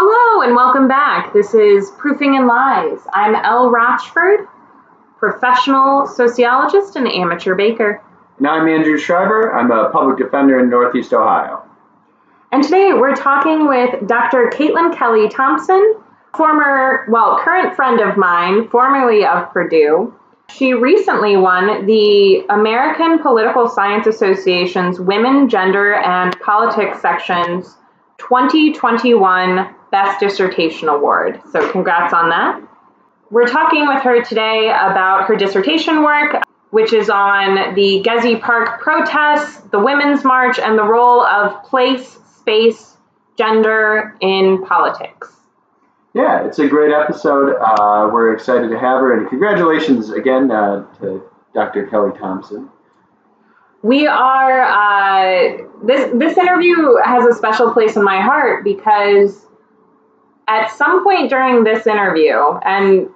Hello and welcome back. This is Proofing and Lies. I'm Elle Rochford, professional sociologist and amateur baker. And I'm Andrew Schreiber. I'm a public defender in Northeast Ohio. And today we're talking with Dr. Caitlin Kelly Thompson, former, well, current friend of mine, formerly of Purdue. She recently won the American Political Science Association's Women, Gender, and Politics section's 2021 Best Dissertation Award. So, congrats on that. We're talking with her today about her dissertation work, which is on the Gezi Park protests, the Women's March, and the role of place, space, gender in politics. Yeah, it's a great episode. Uh, we're excited to have her, and congratulations again uh, to Dr. Kelly Thompson. We are uh, this this interview has a special place in my heart because at some point during this interview, and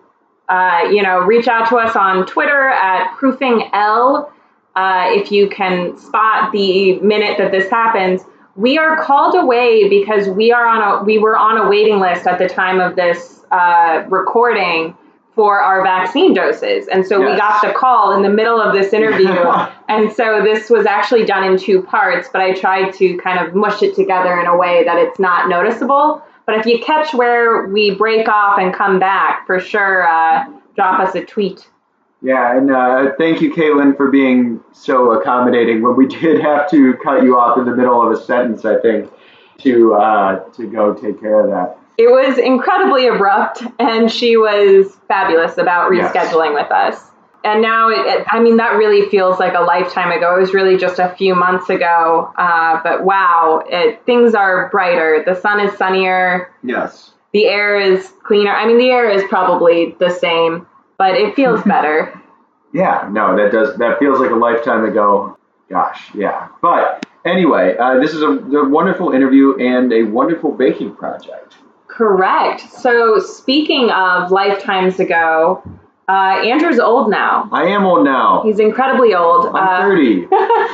uh, you know, reach out to us on Twitter at proofingl uh, if you can spot the minute that this happens. We are called away because we are on a we were on a waiting list at the time of this uh, recording for our vaccine doses. And so yes. we got the call in the middle of this interview. and so this was actually done in two parts, but I tried to kind of mush it together in a way that it's not noticeable. But if you catch where we break off and come back, for sure, uh, drop us a tweet. Yeah, and uh, thank you, Caitlin, for being so accommodating when we did have to cut you off in the middle of a sentence. I think to uh, to go take care of that. It was incredibly abrupt, and she was fabulous about rescheduling yes. with us. And now, it, it, I mean, that really feels like a lifetime ago. It was really just a few months ago. Uh, but wow, it, things are brighter. The sun is sunnier. Yes. The air is cleaner. I mean, the air is probably the same, but it feels better. yeah, no, that does. That feels like a lifetime ago. Gosh, yeah. But anyway, uh, this is a, a wonderful interview and a wonderful baking project. Correct. So, speaking of lifetimes ago, uh, Andrew's old now. I am old now. He's incredibly old. I'm uh, 30.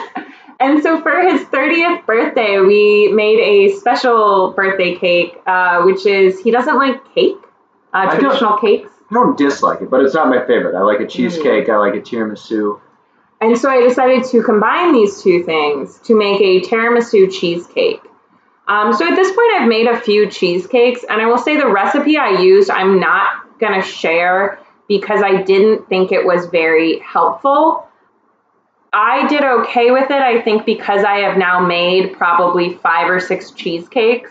and so, for his 30th birthday, we made a special birthday cake, uh, which is he doesn't like cake, uh, traditional cakes. I don't dislike it, but it's not my favorite. I like a cheesecake, mm. I like a tiramisu. And so, I decided to combine these two things to make a tiramisu cheesecake. Um, so at this point, I've made a few cheesecakes, and I will say the recipe I used, I'm not going to share because I didn't think it was very helpful. I did okay with it, I think, because I have now made probably five or six cheesecakes.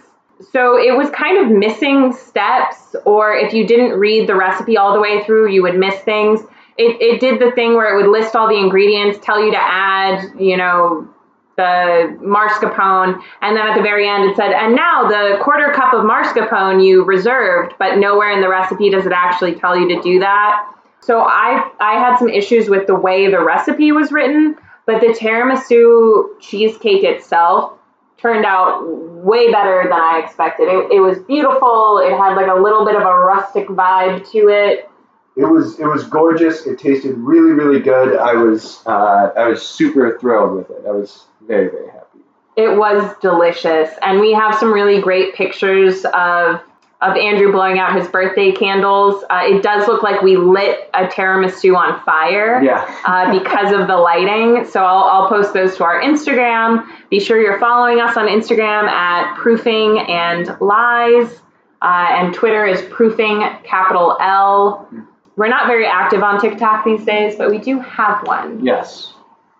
So it was kind of missing steps, or if you didn't read the recipe all the way through, you would miss things. It, it did the thing where it would list all the ingredients, tell you to add, you know, the mascarpone, and then at the very end it said, and now the quarter cup of mascarpone you reserved, but nowhere in the recipe does it actually tell you to do that. So I I had some issues with the way the recipe was written, but the tiramisu cheesecake itself turned out way better than I expected. It, it was beautiful. It had like a little bit of a rustic vibe to it. It was it was gorgeous. It tasted really really good. I was uh, I was super thrilled with it. I was very, very happy. It was delicious. And we have some really great pictures of of Andrew blowing out his birthday candles. Uh, it does look like we lit a tiramisu on fire yeah. uh, because of the lighting. So I'll, I'll post those to our Instagram. Be sure you're following us on Instagram at Proofing and Lies. Uh, and Twitter is Proofing capital L. We're not very active on TikTok these days, but we do have one. Yes.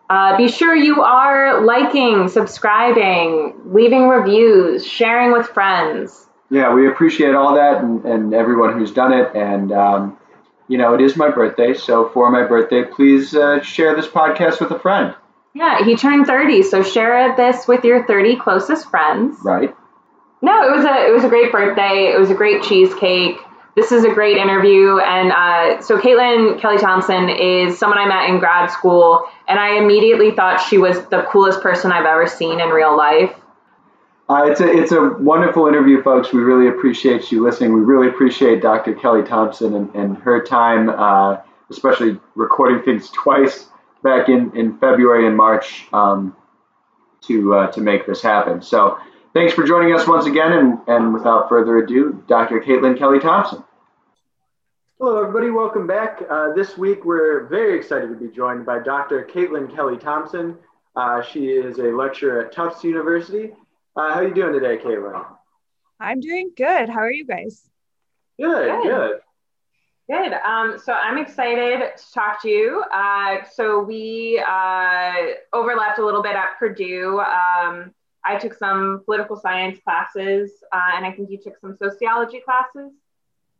Uh, be sure you are liking, subscribing, leaving reviews, sharing with friends. Yeah, we appreciate all that and, and everyone who's done it. And, um, you know, it is my birthday. So for my birthday, please uh, share this podcast with a friend. Yeah, he turned 30. So share this with your 30 closest friends. Right. No, it was a it was a great birthday. It was a great cheesecake this is a great interview. And uh, so, Caitlin Kelly Thompson is someone I met in grad school, and I immediately thought she was the coolest person I've ever seen in real life. Uh, it's a it's a wonderful interview, folks. We really appreciate you listening. We really appreciate Dr. Kelly Thompson and, and her time, uh, especially recording things twice back in, in February and March um, to uh, to make this happen. So Thanks for joining us once again, and, and without further ado, Dr. Caitlin Kelly Thompson. Hello, everybody. Welcome back. Uh, this week, we're very excited to be joined by Dr. Caitlin Kelly Thompson. Uh, she is a lecturer at Tufts University. Uh, how are you doing today, Caitlin? I'm doing good. How are you guys? Good, good. good. Good. Um, so I'm excited to talk to you. Uh, so we uh, overlapped a little bit at Purdue. Um, I took some political science classes, uh, and I think you took some sociology classes.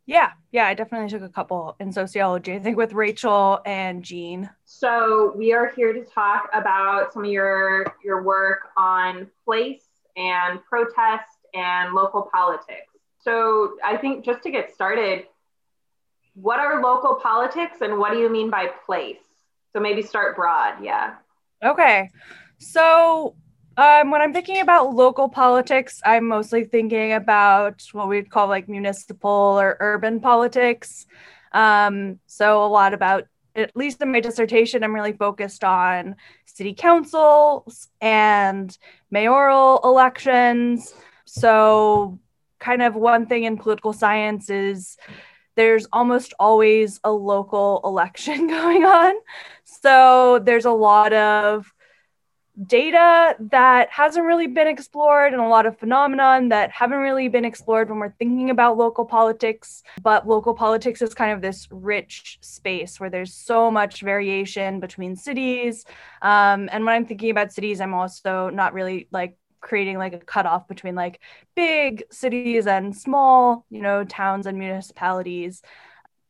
Yeah, yeah, I definitely took a couple in sociology. I think with Rachel and Jean. So we are here to talk about some of your your work on place and protest and local politics. So I think just to get started, what are local politics and what do you mean by place? So maybe start broad, yeah. Okay. So um, when I'm thinking about local politics, I'm mostly thinking about what we'd call like municipal or urban politics. Um, so a lot about, at least in my dissertation, I'm really focused on city councils and mayoral elections. So kind of one thing in political science is there's almost always a local election going on. So there's a lot of data that hasn't really been explored and a lot of phenomenon that haven't really been explored when we're thinking about local politics but local politics is kind of this rich space where there's so much variation between cities um, and when i'm thinking about cities i'm also not really like creating like a cutoff between like big cities and small, you know, towns and municipalities.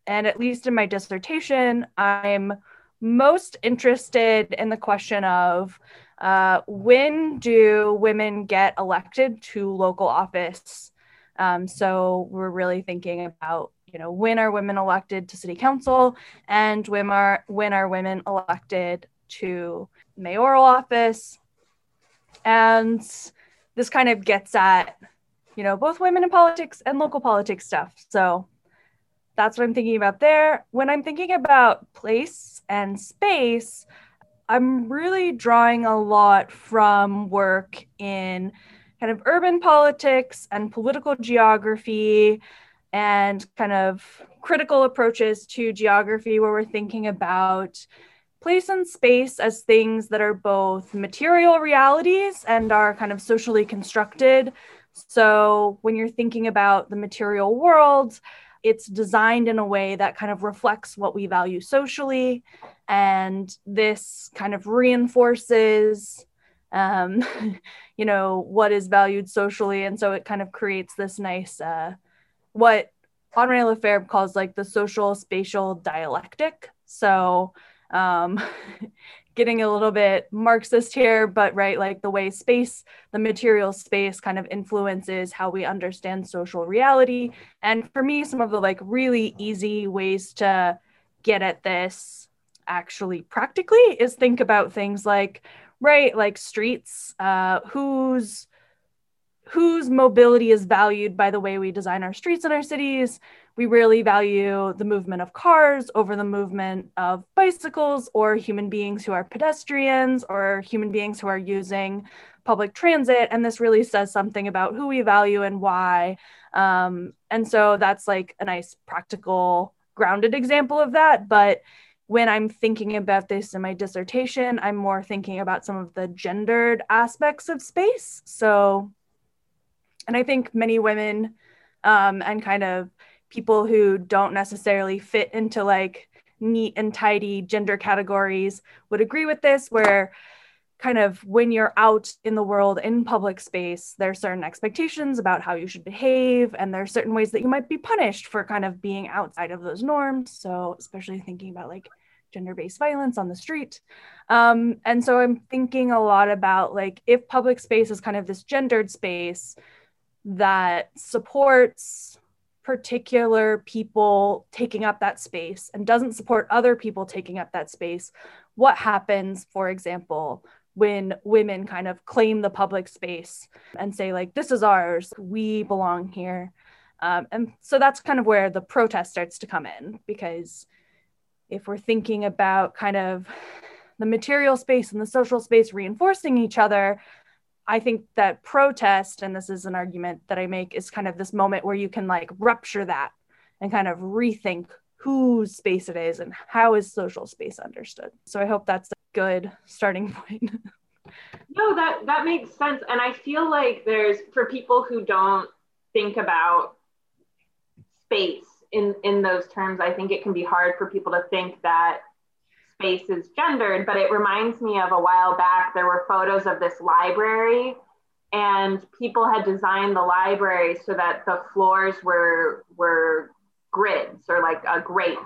And at least in my dissertation, I'm most interested in the question of uh, when do women get elected to local office? Um, so we're really thinking about, you know, when are women elected to city council and when are, when are women elected to mayoral office? And this kind of gets at you know both women in politics and local politics stuff. So that's what i'm thinking about there. When i'm thinking about place and space i'm really drawing a lot from work in kind of urban politics and political geography and kind of critical approaches to geography where we're thinking about place and space as things that are both material realities and are kind of socially constructed. So when you're thinking about the material world, it's designed in a way that kind of reflects what we value socially. And this kind of reinforces, um, you know, what is valued socially. And so it kind of creates this nice, uh, what Henri Lefebvre calls like the social spatial dialectic. So um, getting a little bit Marxist here, but right, like the way space, the material space kind of influences how we understand social reality. And for me, some of the like really easy ways to get at this actually practically is think about things like, right, like streets, uh, whose whose mobility is valued by the way we design our streets and our cities we really value the movement of cars over the movement of bicycles or human beings who are pedestrians or human beings who are using public transit. And this really says something about who we value and why. Um, and so that's like a nice practical, grounded example of that. But when I'm thinking about this in my dissertation, I'm more thinking about some of the gendered aspects of space. So, and I think many women um, and kind of people who don't necessarily fit into like neat and tidy gender categories would agree with this where kind of when you're out in the world in public space there are certain expectations about how you should behave and there are certain ways that you might be punished for kind of being outside of those norms. So especially thinking about like gender-based violence on the street. Um, and so i'm thinking a lot about like if public space is kind of this gendered space that supports particular people taking up that space and doesn't support other people taking up that space, what happens, for example, when women kind of claim the public space and say, like, this is ours, we belong here. Um, and so that's kind of where the protest starts to come in because if we're thinking about kind of the material space and the social space reinforcing each other, I think that protest, and this is an argument that I make, is kind of this moment where you can like rupture that and kind of rethink whose space it is and how is social space understood. So I hope that's a good starting point. no, that that makes sense. And I feel like there's for people who don't think about space in in those terms, I think it can be hard for people to think that space is gendered, but it reminds me of a while back, there were photos of this library and people had designed the library so that the floors were were grids or like a grate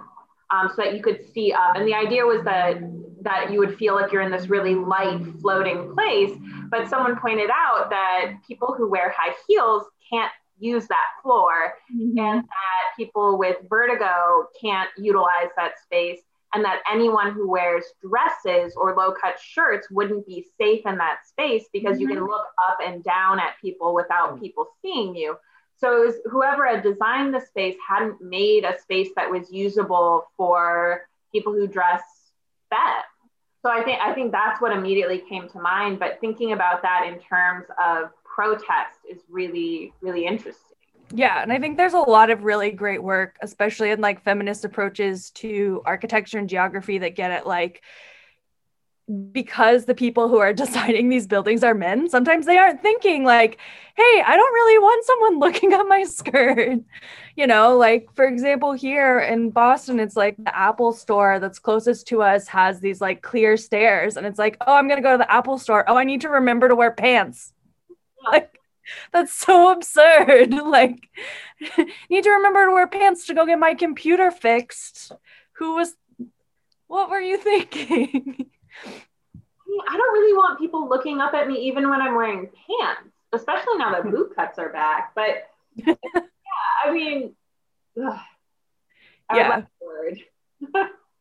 um, so that you could see up and the idea was that that you would feel like you're in this really light floating place but someone pointed out that people who wear high heels can't use that floor mm-hmm. and that people with vertigo can't utilize that space and that anyone who wears dresses or low cut shirts wouldn't be safe in that space because mm-hmm. you can mm-hmm. look up and down at people without people seeing you. So it was whoever had designed the space hadn't made a space that was usable for people who dress femme. So I think I think that's what immediately came to mind. But thinking about that in terms of protest is really, really interesting. Yeah, and I think there's a lot of really great work, especially in like feminist approaches to architecture and geography that get at like because the people who are designing these buildings are men, sometimes they aren't thinking like, hey, I don't really want someone looking at my skirt. You know, like for example, here in Boston, it's like the Apple store that's closest to us has these like clear stairs. And it's like, oh, I'm gonna go to the Apple store. Oh, I need to remember to wear pants. Like that's so absurd. Like, need to remember to wear pants to go get my computer fixed. Who was, what were you thinking? I don't really want people looking up at me even when I'm wearing pants, especially now that boot cuts are back. But yeah, I mean, ugh, yeah.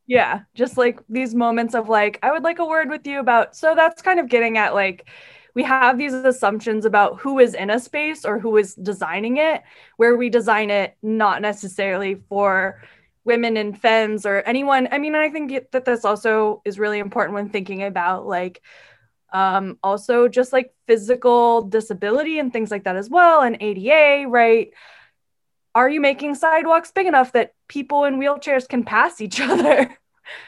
yeah, just like these moments of like, I would like a word with you about. So that's kind of getting at like, we have these assumptions about who is in a space or who is designing it, where we design it not necessarily for women and femmes or anyone. I mean, I think that this also is really important when thinking about like um, also just like physical disability and things like that as well, and ADA, right? Are you making sidewalks big enough that people in wheelchairs can pass each other?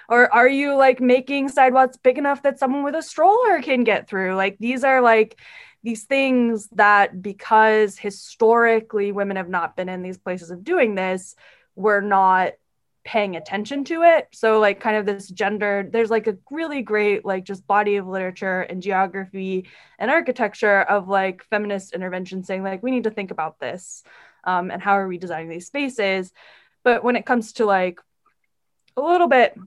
Or are you like making sidewalks big enough that someone with a stroller can get through? Like these are like these things that because historically women have not been in these places of doing this we're not paying attention to it. So like kind of this gender there's like a really great like just body of literature and geography and architecture of like feminist intervention saying like we need to think about this um, and how are we designing these spaces? But when it comes to like a little bit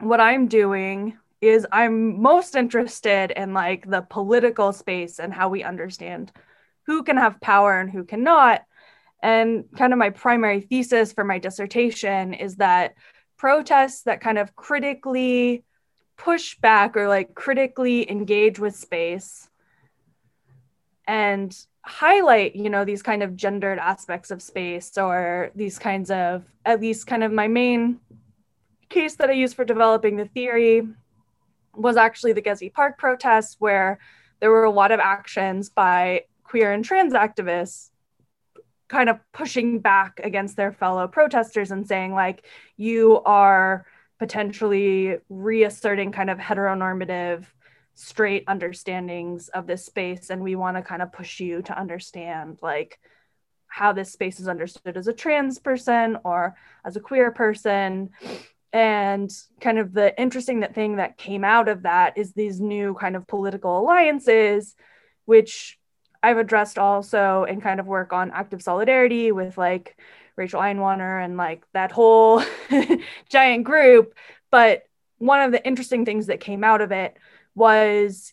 what I'm doing is I'm most interested in like the political space and how we understand who can have power and who cannot. And kind of my primary thesis for my dissertation is that protests that kind of critically push back or like critically engage with space and highlight you know these kind of gendered aspects of space or these kinds of at least kind of my main case that I used for developing the theory was actually the Gezi Park protests, where there were a lot of actions by queer and trans activists kind of pushing back against their fellow protesters and saying, like, you are potentially reasserting kind of heteronormative straight understandings of this space and we want to kind of push you to understand like how this space is understood as a trans person or as a queer person and kind of the interesting that thing that came out of that is these new kind of political alliances which i've addressed also and kind of work on active solidarity with like Rachel Einwohner and like that whole giant group. But one of the interesting things that came out of it was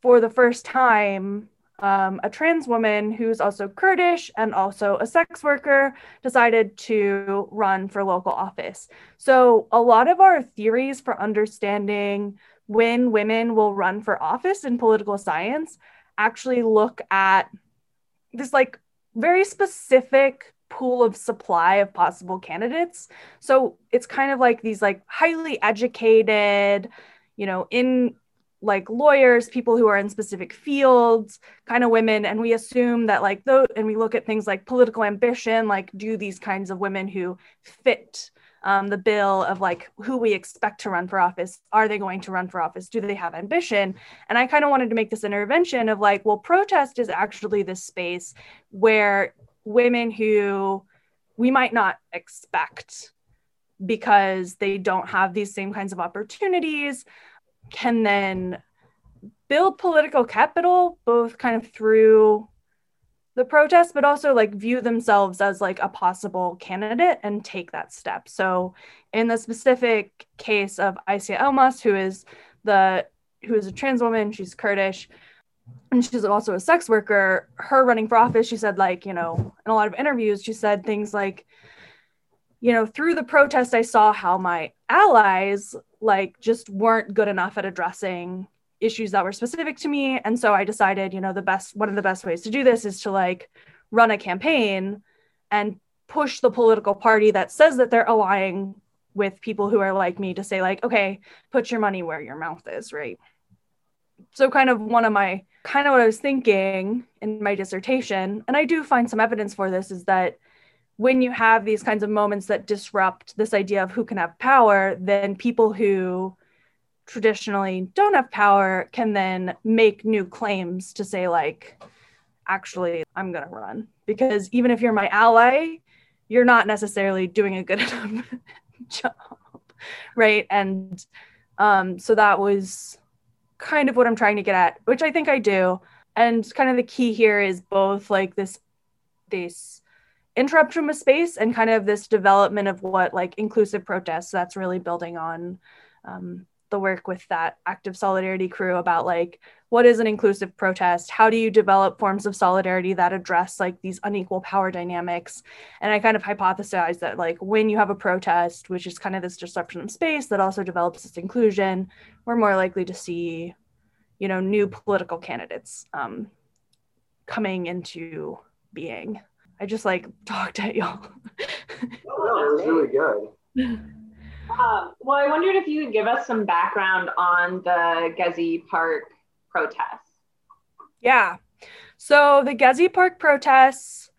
for the first time um, a trans woman who's also Kurdish and also a sex worker decided to run for local office. So, a lot of our theories for understanding when women will run for office in political science actually look at this like very specific pool of supply of possible candidates. So, it's kind of like these like highly educated, you know, in like lawyers, people who are in specific fields, kind of women, and we assume that like those, and we look at things like political ambition, like do these kinds of women who fit um, the bill of like who we expect to run for office, are they going to run for office? Do they have ambition? And I kind of wanted to make this intervention of like, well, protest is actually this space where women who we might not expect because they don't have these same kinds of opportunities can then build political capital both kind of through the protest but also like view themselves as like a possible candidate and take that step. So in the specific case of Aisha Elmas who is the who is a trans woman she's kurdish and she's also a sex worker her running for office she said like you know in a lot of interviews she said things like you know through the protest i saw how my allies like just weren't good enough at addressing issues that were specific to me. And so i decided you know the best one of the best ways to do this is to like run a campaign and push the political party that says that they're aligning with people who are like me to say like okay put your money where your mouth is right? So kind of one of my kind of what i was thinking in my dissertation and i do find some evidence for this is that when you have these kinds of moments that disrupt this idea of who can have power, then people who traditionally don't have power can then make new claims to say, like, actually, I'm going to run. Because even if you're my ally, you're not necessarily doing a good enough job. Right. And um, so that was kind of what I'm trying to get at, which I think I do. And kind of the key here is both like this, this interrupt from a space and kind of this development of what like inclusive protests that's really building on um, the work with that active solidarity crew about like what is an inclusive protest? How do you develop forms of solidarity that address like these unequal power dynamics? And i kind of hypothesize that like when you have a protest which is kind of this disruption of space that also develops this inclusion we're more likely to see you know new political candidates um, coming into being I just like talked at y'all. no, it was really good. Um, well, I wondered if you could give us some background on the Gezi Park protests. Yeah. So the Gezi Park protests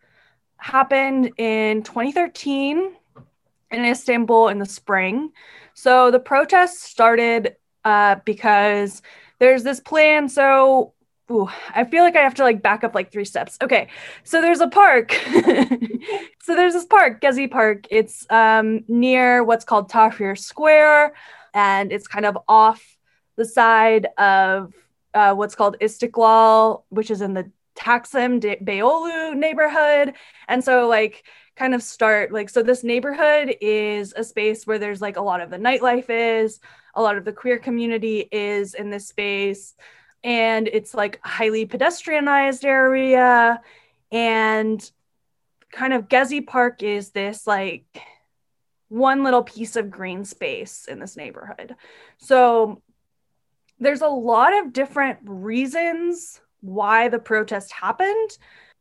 happened in 2013 in Istanbul in the spring. So the protests started uh, because there's this plan. So Ooh, I feel like I have to like back up like three steps. Okay, so there's a park. so there's this park, Gezi Park. It's um, near what's called Tahrir Square, and it's kind of off the side of uh, what's called Istiklal, which is in the Taksim Beyoğlu neighborhood. And so, like, kind of start like, so this neighborhood is a space where there's like a lot of the nightlife is, a lot of the queer community is in this space and it's like a highly pedestrianized area and kind of Gezi Park is this like one little piece of green space in this neighborhood. So there's a lot of different reasons why the protest happened.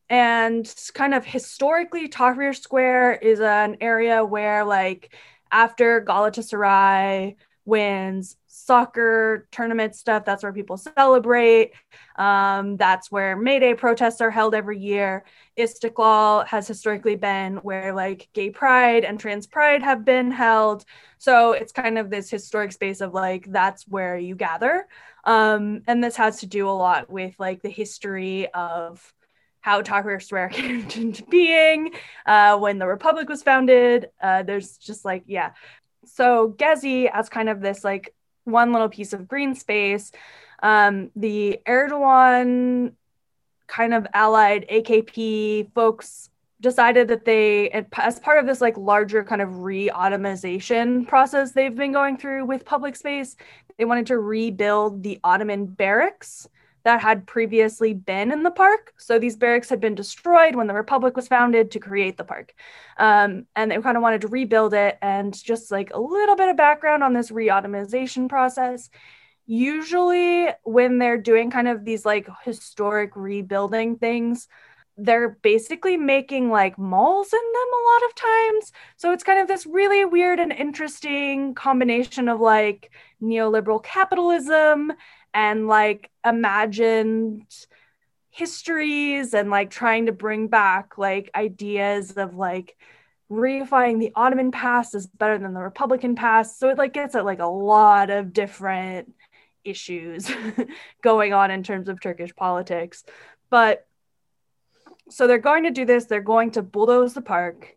And kind of historically, Tahrir Square is an area where, like, after Galatasaray wins soccer tournament stuff. That's where people celebrate. Um, that's where May Day protests are held every year. Istiklal has historically been where like gay pride and trans pride have been held. So it's kind of this historic space of like that's where you gather. Um, and this has to do a lot with like the history of how Tahrir Square came into being uh, when the Republic was founded. Uh, there's just like, yeah. So Gezi as kind of this like one little piece of green space. Um, the Erdogan kind of allied AKP folks decided that they as part of this like larger kind of re-ottomization process they've been going through with public space they wanted to rebuild the ottoman barracks that had previously been in the park. So these barracks had been destroyed when the Republic was founded to create the park. Um, and they kind of wanted to rebuild it. And just like a little bit of background on this re Ottomanization process. Usually, when they're doing kind of these like historic rebuilding things, they're basically making like malls in them a lot of times. So it's kind of this really weird and interesting combination of like neoliberal capitalism and like imagined histories and like trying to bring back like ideas of like reifying the Ottoman past is better than the Republican past. So it like gets at like a lot of different issues going on in terms of Turkish politics. But so they're going to do this, they're going to bulldoze the park.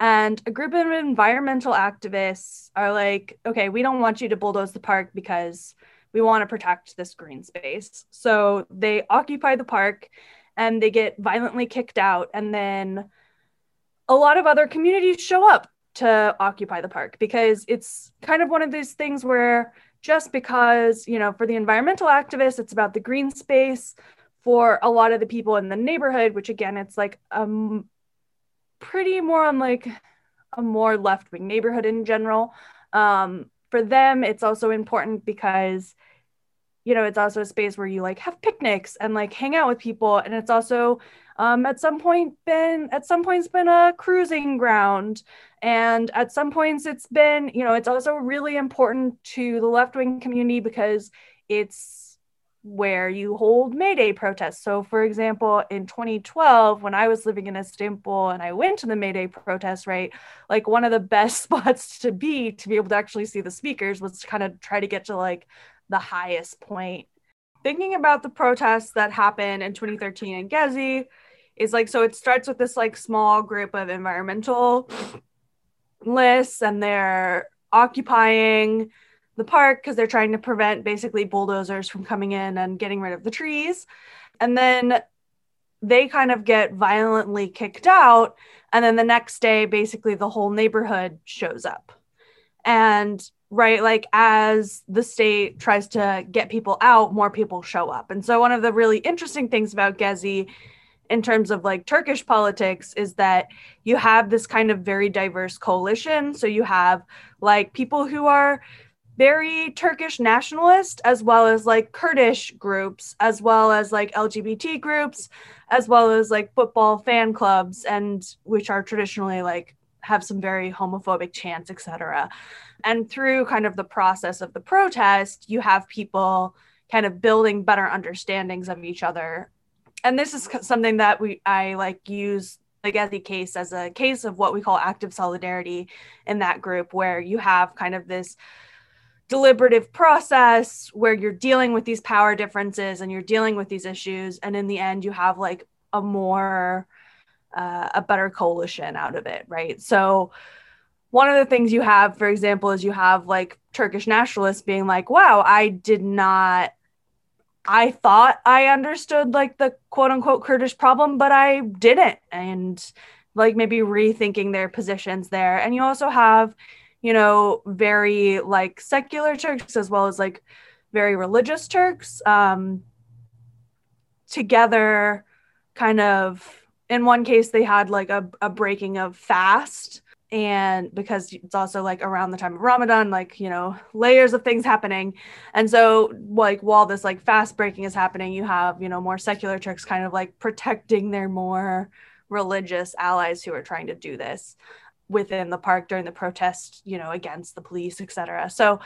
And a group of environmental activists are like, okay, we don't want you to bulldoze the park because we want to protect this green space. So they occupy the park and they get violently kicked out. And then a lot of other communities show up to occupy the park because it's kind of one of these things where just because, you know, for the environmental activists, it's about the green space. For a lot of the people in the neighborhood, which again, it's like um pretty more on like a more left wing neighborhood in general. Um, for them, it's also important because you know it's also a space where you like have picnics and like hang out with people and it's also um, at some point been at some points been a cruising ground and at some points it's been you know it's also really important to the left-wing community because it's where you hold May Day protests. So, for example, in 2012, when I was living in Istanbul and I went to the May Day protest, right, like one of the best spots to be to be able to actually see the speakers was to kind of try to get to like the highest point. Thinking about the protests that happened in 2013 in Gezi, is like so it starts with this like small group of environmental lists and they're occupying the park because they're trying to prevent basically bulldozers from coming in and getting rid of the trees and then they kind of get violently kicked out and then the next day basically the whole neighborhood shows up and right like as the state tries to get people out more people show up and so one of the really interesting things about gezi in terms of like Turkish politics is that you have this kind of very diverse coalition. So you have like people who are very Turkish nationalist, as well as like Kurdish groups, as well as like LGBT groups, as well as like football fan clubs, and which are traditionally like have some very homophobic chants, etc. And through kind of the process of the protest, you have people kind of building better understandings of each other and this is something that we I like use the Gezi case as a case of what we call active solidarity in that group, where you have kind of this deliberative process where you're dealing with these power differences and you're dealing with these issues, and in the end, you have like a more uh, a better coalition out of it, right? So one of the things you have, for example, is you have like Turkish nationalists being like, wow, I did not I thought I understood like the quote unquote Kurdish problem, but I didn't. And like maybe rethinking their positions there. And you also have, you know, very like secular Turks as well as like very religious Turks um, together, kind of. In one case, they had like a, a breaking of fast and because it's also like around the time of Ramadan, like you know, layers of things happening, and so like while this like fast breaking is happening, you have you know more secular Turks kind of like protecting their more religious allies who are trying to do this within the park during the protest, you know, against the police, etc. So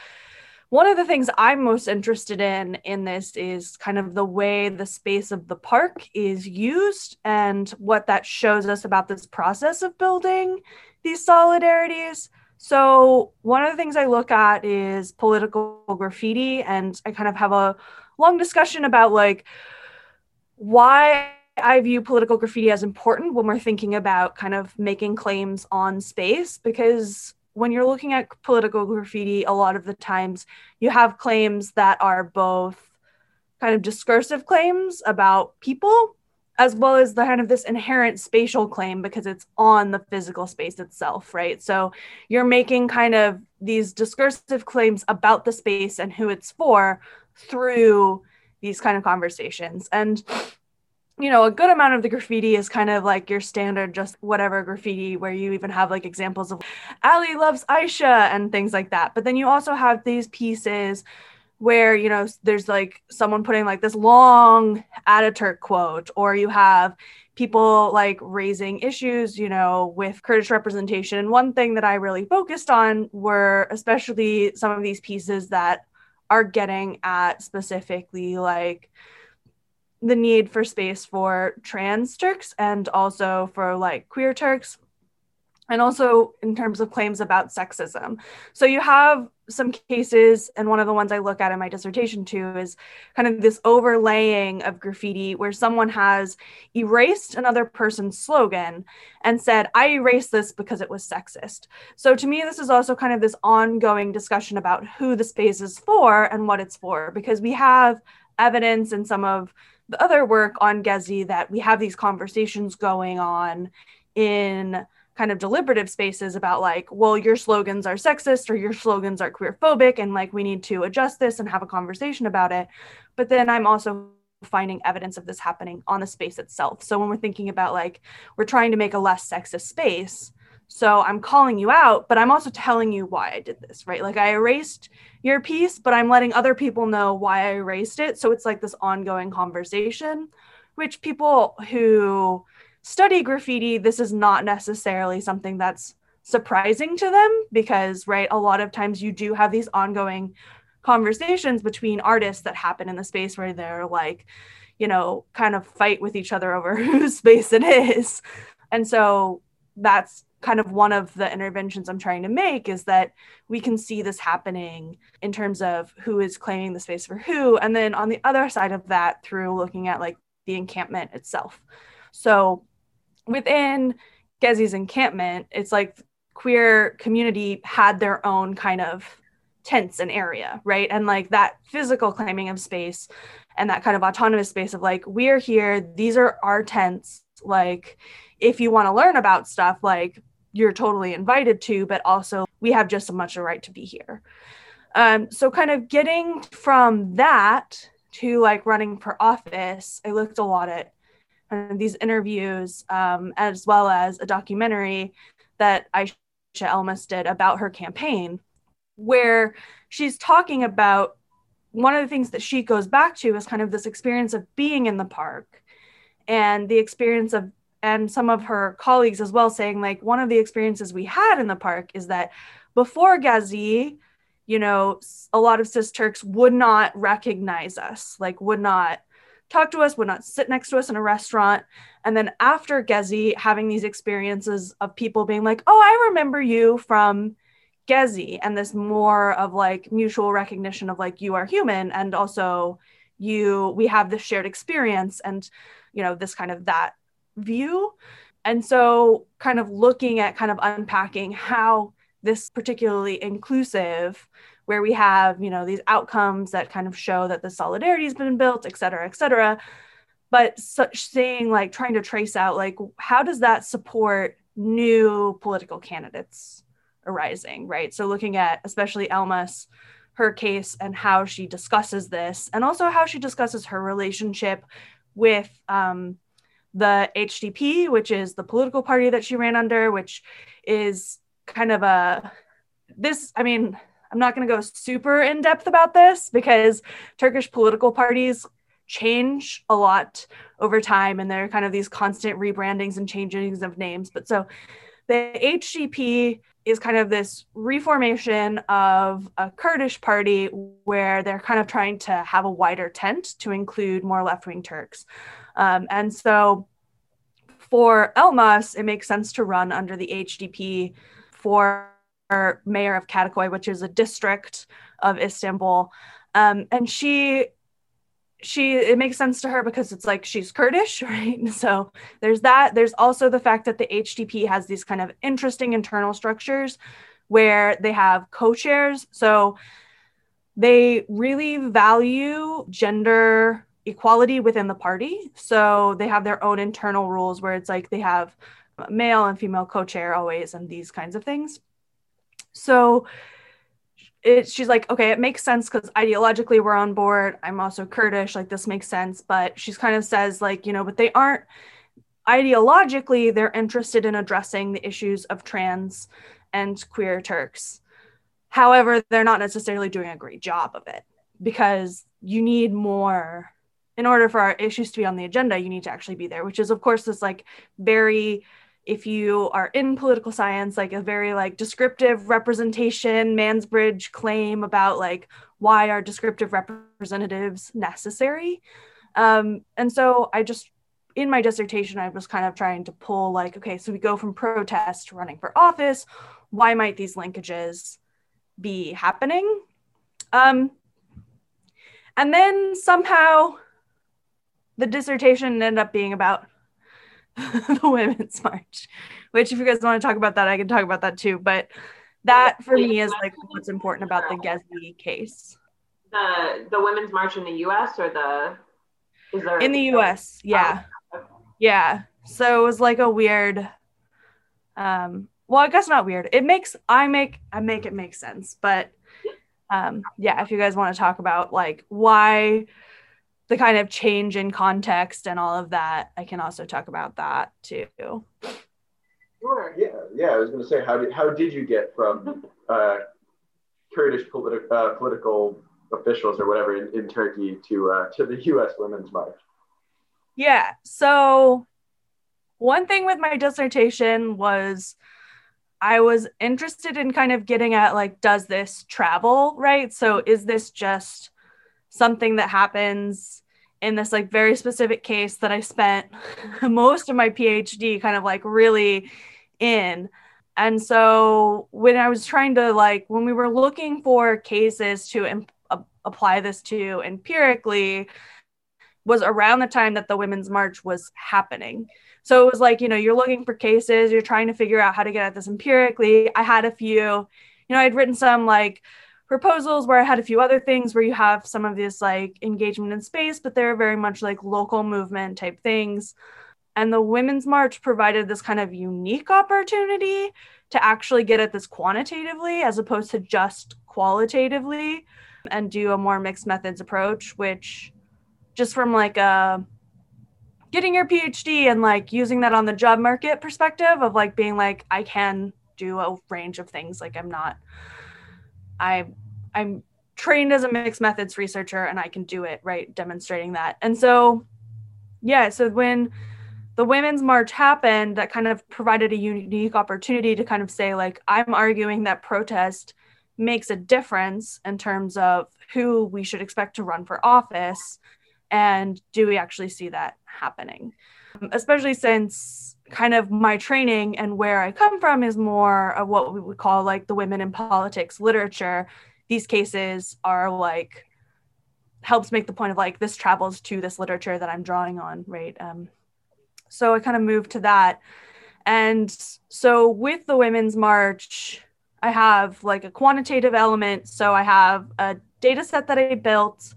one of the things I'm most interested in in this is kind of the way the space of the park is used and what that shows us about this process of building these solidarities. So, one of the things I look at is political graffiti, and I kind of have a long discussion about like why I view political graffiti as important when we're thinking about kind of making claims on space. Because when you're looking at political graffiti, a lot of the times you have claims that are both kind of discursive claims about people as well as the kind of this inherent spatial claim because it's on the physical space itself, right? So you're making kind of these discursive claims about the space and who it's for through these kind of conversations. And you know, a good amount of the graffiti is kind of like your standard, just whatever graffiti, where you even have like examples of Ali loves Aisha and things like that. But then you also have these pieces where you know there's like someone putting like this long Ataturk quote, or you have people like raising issues, you know, with Kurdish representation. And one thing that I really focused on were especially some of these pieces that are getting at specifically like the need for space for trans Turks and also for like queer Turks and also in terms of claims about sexism. So you have some cases, and one of the ones I look at in my dissertation too is kind of this overlaying of graffiti where someone has erased another person's slogan and said, I erased this because it was sexist. So to me, this is also kind of this ongoing discussion about who the space is for and what it's for, because we have evidence in some of the other work on Gezi that we have these conversations going on in kind of deliberative spaces about like well your slogans are sexist or your slogans are queerphobic, and like we need to adjust this and have a conversation about it. But then i'm also finding evidence of this happening on the space itself. So when we're thinking about like we're trying to make a less sexist space so i'm calling you out but i'm also telling you why i did this right like i erased your piece but i'm letting other people know why i erased it so it's like this ongoing conversation which people who study graffiti, this is not necessarily something that's surprising to them because, right, a lot of times you do have these ongoing conversations between artists that happen in the space where they're like, you know, kind of fight with each other over whose space it is. And so that's kind of one of the interventions I'm trying to make is that we can see this happening in terms of who is claiming the space for who. And then on the other side of that, through looking at like the encampment itself. So within Gezi's encampment, it's like queer community had their own kind of tents and area, right? And like that physical claiming of space and that kind of autonomous space of like, we're here, these are our tents. Like, if you want to learn about stuff, like you're totally invited to, but also we have just as much a right to be here. Um, so kind of getting from that to like running for office, I looked a lot at these interviews, um, as well as a documentary that Aisha Elmas did about her campaign, where she's talking about one of the things that she goes back to is kind of this experience of being in the park and the experience of and some of her colleagues as well saying like one of the experiences we had in the park is that before Gezi, you know, a lot of cis Turks would not recognize us, like would not talk to us, would not sit next to us in a restaurant. And then after Gezi, having these experiences of people being like, oh, I remember you from Gezi, and this more of like mutual recognition of like, you are human. And also, you, we have this shared experience and, you know, this kind of that view. And so, kind of looking at kind of unpacking how this particularly inclusive where we have you know these outcomes that kind of show that the solidarity has been built et cetera et cetera but such saying like trying to trace out like how does that support new political candidates arising right so looking at especially elmas her case and how she discusses this and also how she discusses her relationship with um, the hdp which is the political party that she ran under which is kind of a this i mean I'm not going to go super in depth about this because Turkish political parties change a lot over time and there are kind of these constant rebrandings and changings of names. But so the HDP is kind of this reformation of a Kurdish party where they're kind of trying to have a wider tent to include more left wing Turks. Um, and so for Elmas, it makes sense to run under the HDP for mayor of Kadıköy, which is a district of Istanbul. Um, and she she it makes sense to her because it's like she's Kurdish, right? So there's that. There's also the fact that the HDP has these kind of interesting internal structures where they have co-chairs. So they really value gender equality within the party. So they have their own internal rules where it's like they have male and female co-chair always and these kinds of things. So it, she's like, okay, it makes sense because ideologically we're on board. I'm also Kurdish, like this makes sense. But she's kind of says, like, you know, but they aren't ideologically, they're interested in addressing the issues of trans and queer Turks. However, they're not necessarily doing a great job of it because you need more in order for our issues to be on the agenda, you need to actually be there, which is, of course, this like very if you are in political science, like a very like descriptive representation, Mansbridge claim about like why are descriptive representatives necessary? Um, and so I just in my dissertation, I was kind of trying to pull like, okay, so we go from protest to running for office. Why might these linkages be happening? Um, and then somehow the dissertation ended up being about the Women's March, which if you guys want to talk about that, I can talk about that too. But that for me is like what's important about the Gezi case. The the Women's March in the U.S. or the is there in the U.S. Yeah, oh, yeah. So it was like a weird. Um, well, I guess not weird. It makes I make I make it make sense, but um, yeah, if you guys want to talk about like why the kind of change in context and all of that, I can also talk about that too. Sure. Yeah. Yeah. I was going to say, how did how did you get from uh, Kurdish politi- uh, political officials or whatever in, in Turkey to uh, to the U.S. Women's March? Yeah. So one thing with my dissertation was I was interested in kind of getting at like, does this travel, right? So is this just something that happens in this like very specific case that I spent most of my PhD kind of like really in? And so when I was trying to like, when we were looking for cases to imp- apply this to empirically, was around the time that the Women's March was happening. So it was like, you know, you're looking for cases, you're trying to figure out how to get at this empirically. I had a few, you know, I'd written some like proposals where I had a few other things where you have some of this like engagement in space, but they're very much like local movement type things. And the Women's March provided this kind of unique opportunity to actually get at this quantitatively as opposed to just qualitatively and do a more mixed methods approach, which just from like a getting your PhD and like using that on the job market perspective of like being like I can do a range of things like I'm not I I'm trained as a mixed methods researcher and I can do it right demonstrating that. And so yeah, so when the women's march happened that kind of provided a unique opportunity to kind of say like I'm arguing that protest makes a difference in terms of who we should expect to run for office and do we actually see that happening especially since kind of my training and where i come from is more of what we would call like the women in politics literature these cases are like helps make the point of like this travels to this literature that i'm drawing on right? Um, so i kind of moved to that. And so with the women's march i have like a quantitative element. So i have a data set that i built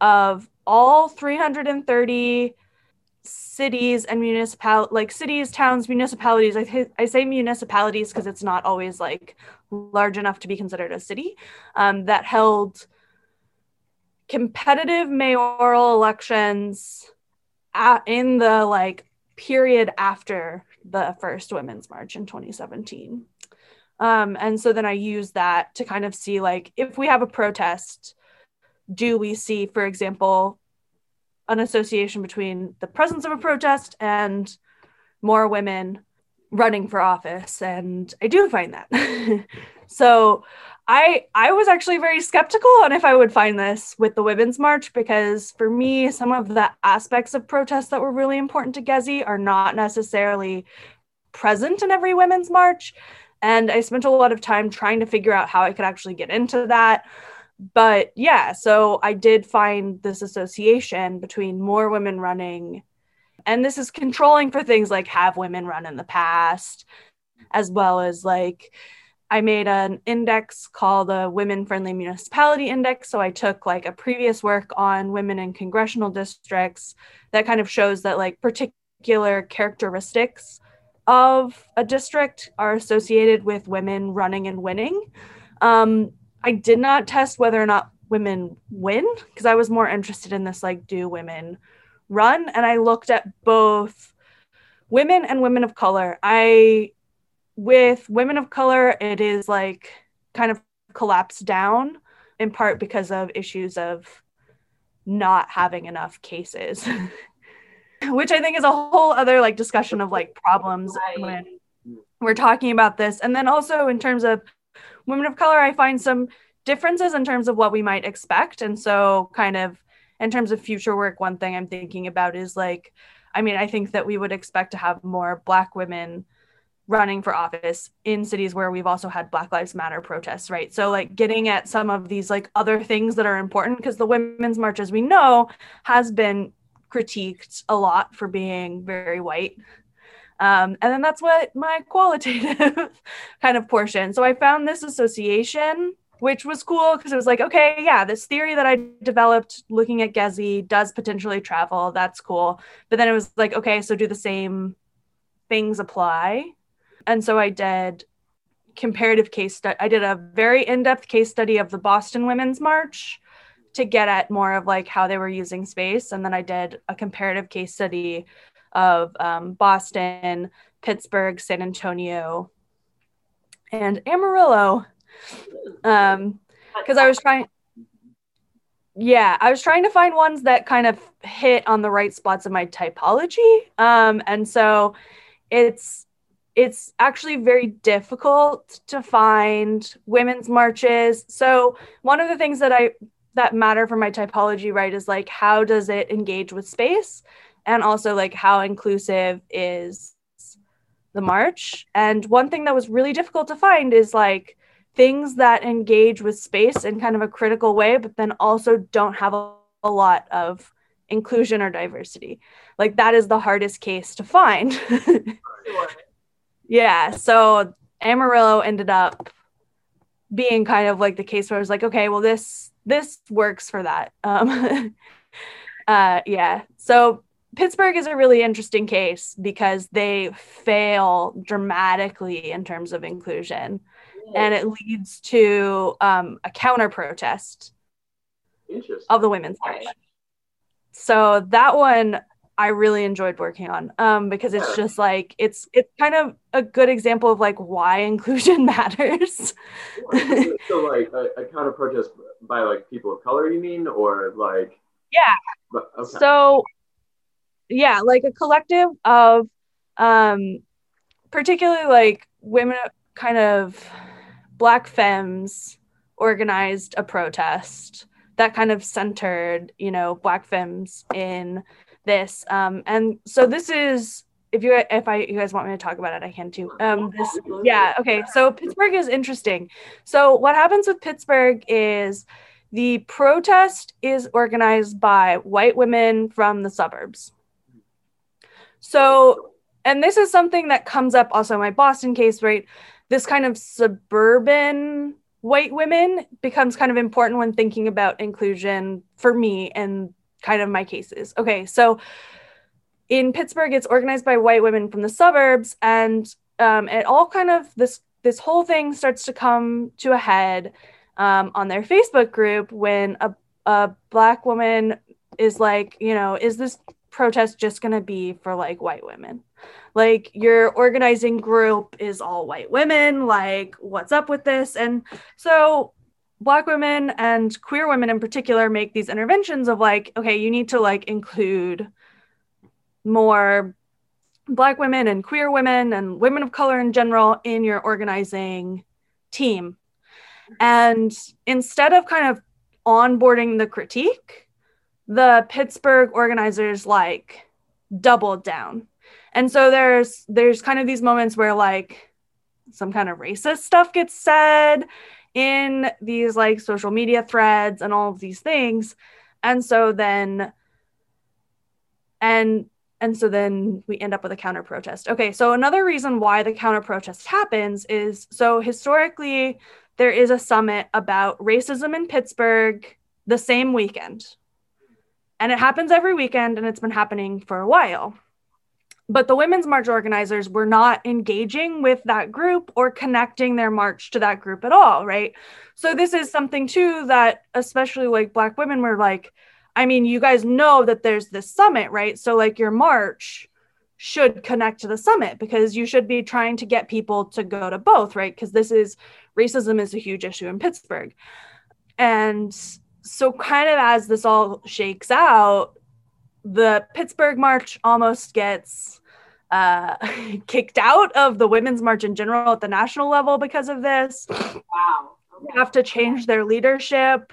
of all 330 cities and municipal like cities towns municipalities i, I say municipalities because it's not always like large enough to be considered a city um, that held competitive mayoral elections at, in the like period after the first women's march in 2017 um, and so then i use that to kind of see like if we have a protest do we see, for example, an association between the presence of a protest and more women running for office and i do find that. So i i was actually very skeptical on if i would find this with the women's march because for me some of the aspects of protests that were really important to gezi are not necessarily present in every women's march and i spent a lot of time trying to figure out how i could actually get into that but yeah, so I did find this association between more women running, and this is controlling for things like have women run in the past, as well as like I made an index called the Women Friendly Municipality Index. So I took like a previous work on women in congressional districts that kind of shows that like particular characteristics of a district are associated with women running and winning. Um, I did not test whether or not women win because I was more interested in this like do women run and I looked at both women and women of color. I with women of color it is like kind of collapsed down in part because of issues of not having enough cases. which I think is a whole other like discussion of like problems right. when we're talking about this. And then also in terms of women of color, I find some differences in terms of what we might expect. And so, kind of in terms of future work, one thing I'm thinking about is like, I mean, I think that we would expect to have more Black women running for office in cities where we've also had Black Lives Matter protests, right? So, like, getting at some of these like other things that are important because the Women's March, as we know, has been critiqued a lot for being very white um, and then that's what my qualitative kind of portion. So I found this association, which was cool because it was like, okay, yeah, this theory that I developed looking at Gezi does potentially travel. That's cool. But then it was like, okay, so do the same things apply? And so I did comparative case study. I did a very in-depth case study of the Boston Women's March to get at more of like how they were using space. And then I did a comparative case study of um, Boston, Pittsburgh, San Antonio, and Amarillo. Um, because I was trying, yeah, I was trying to find ones that kind of hit on the right spots of my typology. Um, and so it's it's actually very difficult to find women's marches. So one of the things that I that matter for my typology, right, is like how does it engage with space? And also like how inclusive is the march? And one thing that was really difficult to find is like things that engage with space in kind of a critical way but then also don't have a, a lot of inclusion or diversity. Like that is the hardest case to find. Yeah so amarillo ended up being kind of like the case where i was like okay well this this works for that. Um uh yeah so Pittsburgh is a really interesting case because they fail dramatically in terms of inclusion, and it leads to um, a counter protest of the women's march. So that one I really enjoyed working on um, because it's just like it's it's kind of a good example of like why inclusion matters. so like a, a counter protest by like people of color, you mean, or like yeah. Okay. So yeah like a collective of um particularly like women kind of black femmes organized a protest that kind of centered you know black femmes in this um and so this is if you if I you guys want me to talk about it, I can too. Um, this yeah okay. So Pittsburgh is interesting. So what happens with Pittsburgh is the protest is organized by white women from the suburbs. So, and this is something that comes up also in my Boston case, right? This kind of suburban white women becomes kind of important when thinking about inclusion for me and kind of my cases. Okay, so in Pittsburgh, it's organized by white women from the suburbs, and um, it all kind of this this whole thing starts to come to a head um, on their Facebook group when a a black woman is like, you know, is this protest just going to be for like white women. Like your organizing group is all white women. Like, what's up with this? And so black women and queer women in particular make these interventions of like, okay, you need to like include more black women and queer women and women of color in general in your organizing team. And instead of kind of onboarding the critique, the Pittsburgh organizers like doubled down. And so there's there's kind of these moments where like some kind of racist stuff gets said in these like social media threads and all of these things. And so then and and so then we end up with a counter protest. Okay, so another reason why the counter protest happens is so historically there is a summit about racism in Pittsburgh the same weekend. And it happens every weekend and it's been happening for a while. But the Women's March organizers were not engaging with that group or connecting their march to that group at all, right? So this is something too that especially like black women were like, I mean, you guys know that there's this summit, right? So like your march should connect to the summit because you should be trying to get people to go to both, right? Because this is racism is a huge issue in Pittsburgh. And so kind of as this all shakes out the Pittsburgh March almost gets uh, kicked out of the Women's March in general at the national level because of this. Wow. They have to change their leadership.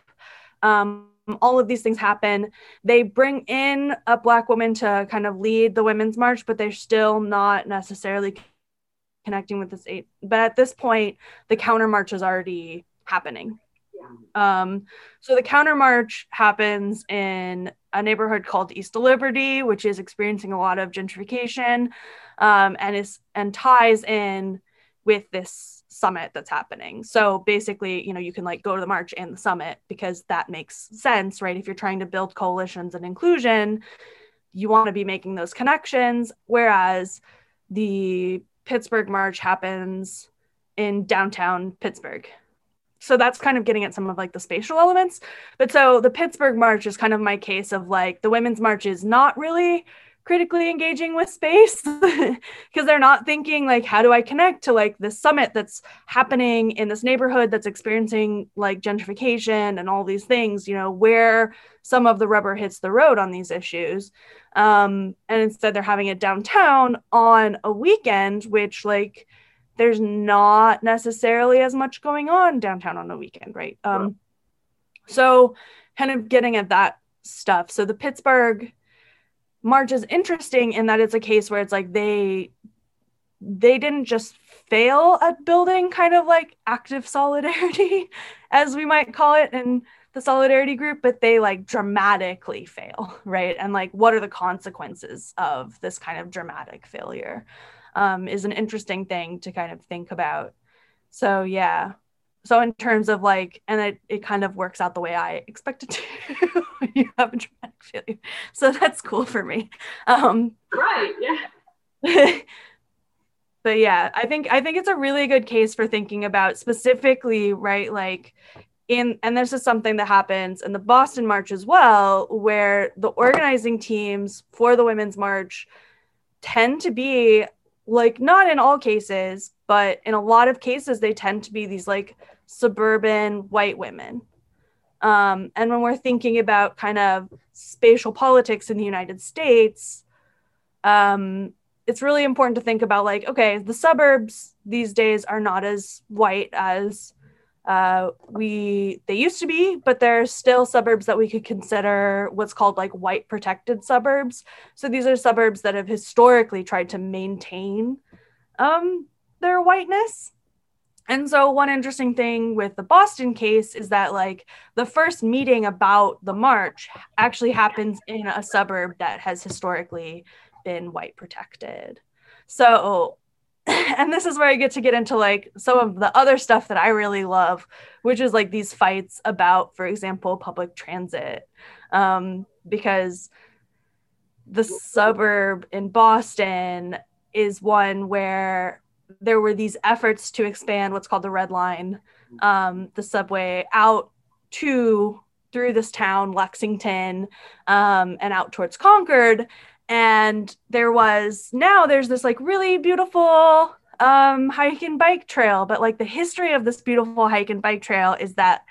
Um, all of these things happen. They bring in a Black woman to kind of lead the Women's March, but they're still not necessarily connecting with this eight. But at this point, the counter march is already happening. Um, so the counter march happens in a neighborhood called East Liberty, which is experiencing a lot of gentrification, um, and is and ties in with this summit that's happening. So basically, you know, you can like go to the march and the summit because that makes sense, right? If you're trying to build coalitions and inclusion, you want to be making those connections. Whereas the Pittsburgh March happens in downtown Pittsburgh. So that's kind of getting at some of like the spatial elements. But so the Pittsburgh March is kind of my case of like the Women's March is not really critically engaging with space because they're not thinking like how do i connect to like this summit that's happening in this neighborhood that's experiencing like gentrification and all these things you know where some of the rubber hits the road on these issues um, and instead they're having it downtown on a weekend which like there's not necessarily as much going on downtown on a weekend right. Um, so kind of getting at that stuff. So the pittsburgh march is interesting in that it's a case where it's like they they didn't just fail at building kind of like active solidarity as we might call it in the solidarity group but they like dramatically fail right? And like what are the consequences of this kind of dramatic failure um, is an interesting thing to kind of think about. So yeah. So in terms of like and it, it kind of works out the way i expected to you have a dramatic failure. So that's cool for me. Um right yeah. But yeah i think i think it's a really good case for thinking about specifically right like in and this is something that happens in the boston march as well where the organizing teams for the women's march tend to be like not in all cases but in a lot of cases they tend to be these like suburban white women. Um, and when we're thinking about kind of spatial politics in the united states um, it's really important to think about like okay the suburbs these days are not as white as uh, we they used to be but there are still suburbs that we could consider what's called like white protected suburbs. So these are suburbs that have historically tried to maintain um, their whiteness. And so one interesting thing with the boston case is that like the first meeting about the march actually happens in a suburb that has historically been white protected. So and this is where I get to get into like some of the other stuff that I really love, which is like these fights about, for example, public transit. Um, because the suburb in Boston is one where there were these efforts to expand what's called the Red Line, um, the subway out to through this town, Lexington, um, and out towards Concord and there was now there's this like really beautiful um, hike and bike trail but like the history of this beautiful hike and bike trail is that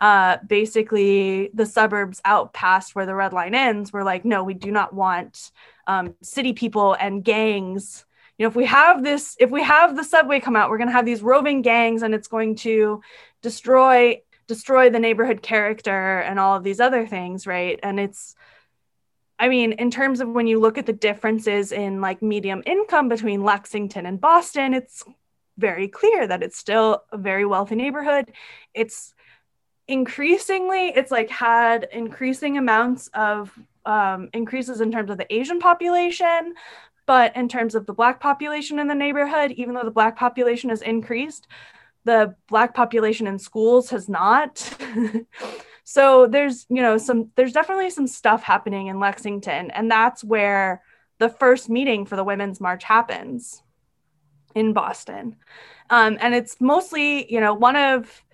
uh, basically the suburbs out past where the red line ends were like no we do not want um, city people and gangs. You know if we have this if we have the subway come out we're going to have these roving gangs and it's going to destroy destroy the neighborhood character and all of these other things right? And it's I mean, in terms of when you look at the differences in like medium income between Lexington and Boston, it's very clear that it's still a very wealthy neighborhood. It's increasingly, it's like had increasing amounts of um, increases in terms of the Asian population, but in terms of the Black population in the neighborhood, even though the Black population has increased, the Black population in schools has not. So there's, you know, some there's definitely some stuff happening in Lexington and that's where the first meeting for the women's march happens in Boston. Um, and it's mostly, you know, one of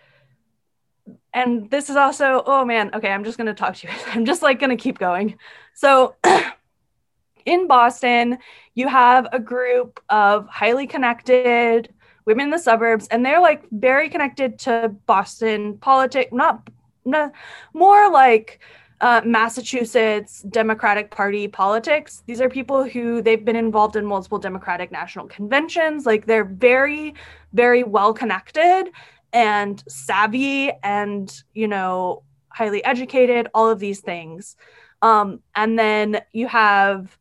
and this is also, oh man, okay, I'm just going to talk to you. I'm just like going to keep going. So in Boston, you have a group of highly connected women in the suburbs, and they're like very connected to Boston politics, not no, more like uh, Massachusetts Democratic Party politics. These are people who they've been involved in multiple Democratic national conventions. Like they're very, very well connected and savvy and, you know, highly educated, all of these things. Um, and then you have,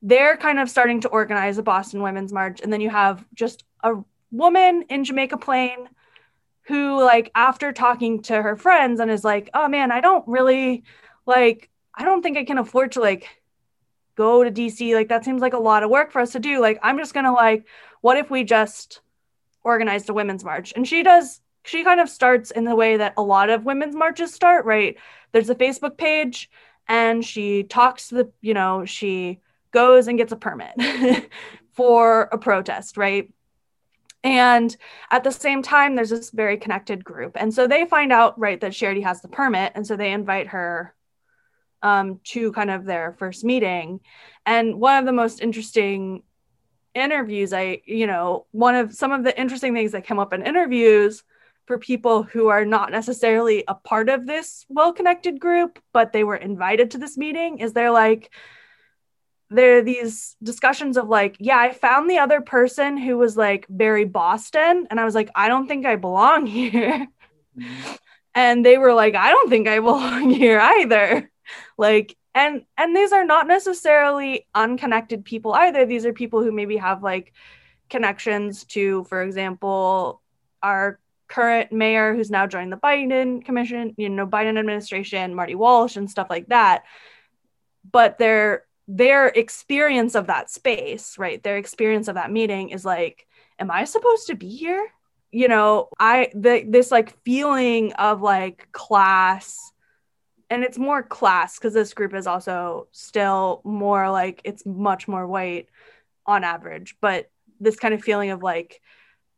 they're kind of starting to organize a Boston Women's March. And then you have just a woman in Jamaica Plain who, like, after talking to her friends and is like, oh man, I don't really like, I don't think I can afford to, like, go to DC. Like, that seems like a lot of work for us to do. Like, I'm just gonna, like, what if we just organized a women's march? And she does she kind of starts in the way that a lot of women's marches start, right? There's a Facebook page and she talks to the, you know, she goes and gets a permit for a protest, right? And at the same time, there's this very connected group. And so they find out, right, that already has the permit. And so they invite her um, to kind of their first meeting. And one of the most interesting interviews, I, you know, one of some of the interesting things that come up in interviews for people who are not necessarily a part of this well connected group, but they were invited to this meeting? Is they're like, there are these discussions of like, yeah, I found the other person who was like very Boston. And I was like, I don't think I belong here. Mm-hmm. And they were like, I don't think I belong here either. Like, and and these are not necessarily unconnected people either. These are people who maybe have like connections to, for example, our current mayor who's now joined the Biden commission, you know, Biden administration, Marty Walsh and stuff like that. But their their experience of that space, right? Their experience of that meeting is like, am I supposed to be here? You know, I the this like feeling of like class and it's more class because this group is also still more like it's much more white on average, but this kind of feeling of like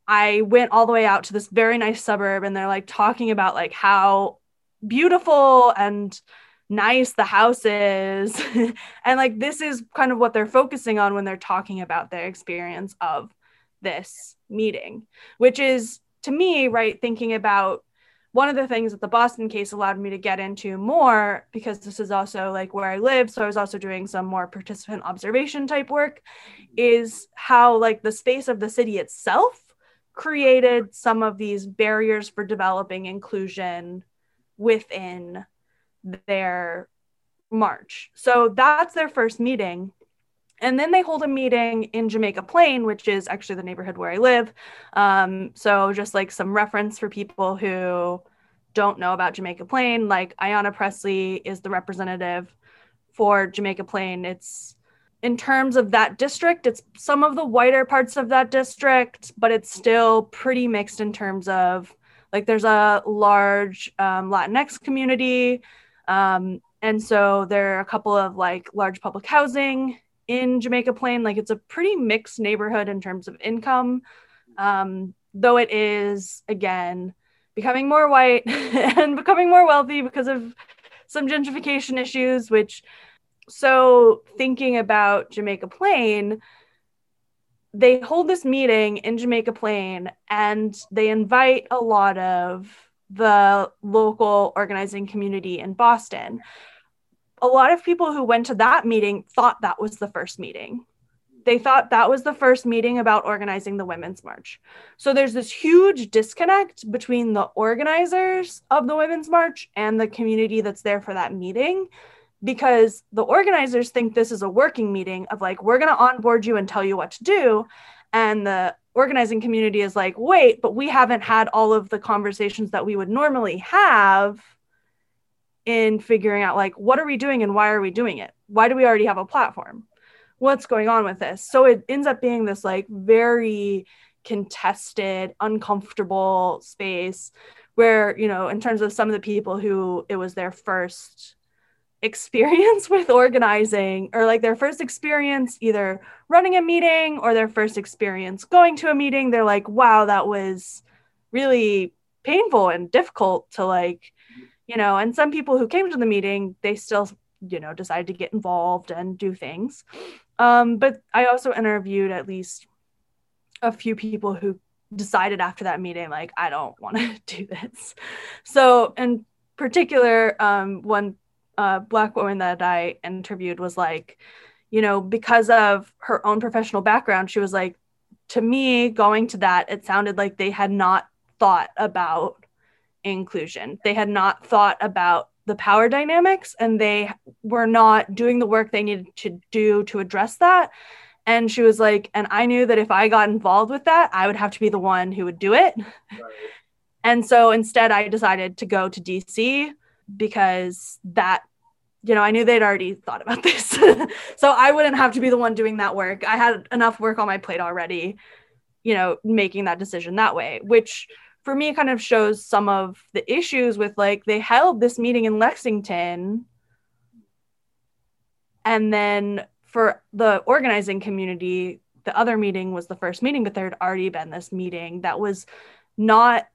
I went all the way out to this very nice suburb and they're like talking about like how beautiful and nice the house is. and like this is kind of what they're focusing on when they're talking about their experience of this meeting, which is to me, right, thinking about one of the things that the Boston case allowed me to get into more because this is also like where I live. So I was also doing some more participant observation type work is how like the space of the city itself created some of these barriers for developing inclusion within their march. So that's their first meeting. And then they hold a meeting in Jamaica Plain, which is actually the neighborhood where I live. Um, so, just like some reference for people who don't know about Jamaica Plain, like Ayanna Pressley is the representative for Jamaica Plain. It's in terms of that district, it's some of the whiter parts of that district, but it's still pretty mixed in terms of like there's a large um, Latinx community. Um, and so there are a couple of like large public housing in Jamaica Plain. Like it's a pretty mixed neighborhood in terms of income, um, though it is, again, becoming more white and becoming more wealthy because of some gentrification issues, which so thinking about Jamaica Plain, they hold this meeting in Jamaica Plain and they invite a lot of the local organizing community in Boston. A lot of people who went to that meeting thought that was the first meeting. They thought that was the first meeting about organizing the Women's March. So there's this huge disconnect between the organizers of the Women's March and the community that's there for that meeting because the organizers think this is a working meeting of like we're going to onboard you and tell you what to do and the organizing community is like wait but we haven't had all of the conversations that we would normally have in figuring out like what are we doing and why are we doing it? Why do we already have a platform? What's going on with this? So it ends up being this like very contested uncomfortable space where you know in terms of some of the people who it was their first experience with organizing or like their first experience either running a meeting or their first experience going to a meeting they're like wow that was really painful and difficult to like you know and some people who came to the meeting they still you know decided to get involved and do things. Um, but i also interviewed at least a few people who decided after that meeting like i don't want to do this. So in particular um, one uh, black woman that I interviewed was like, you know, because of her own professional background, she was like, to me, going to that, it sounded like they had not thought about inclusion. They had not thought about the power dynamics and they were not doing the work they needed to do to address that. And she was like, and I knew that if I got involved with that, I would have to be the one who would do it. Right. And so instead, I decided to go to DC because that, you know, I knew they'd already thought about this. so I wouldn't have to be the one doing that work. I had enough work on my plate already, you know, making that decision that way, which for me kind of shows some of the issues with like they held this meeting in Lexington and then for the organizing community the other meeting was the first meeting but there had already been this meeting that was not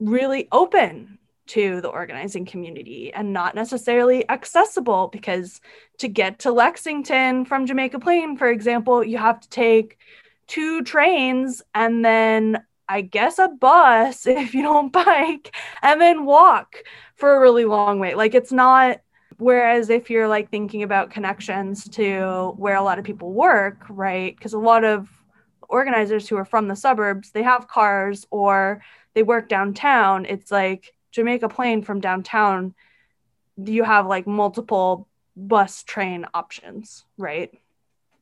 really open to the organizing community and not necessarily accessible because to get to Lexington from Jamaica Plain for example you have to take two trains and then I guess a bus if you don't bike and then walk for a really long way. Like it's not whereas if you're like thinking about connections to where a lot of people work, right? Because a lot of organizers who are from the suburbs, they have cars or they work downtown. It's like Jamaica Plain from downtown, you have like multiple bus train options, right?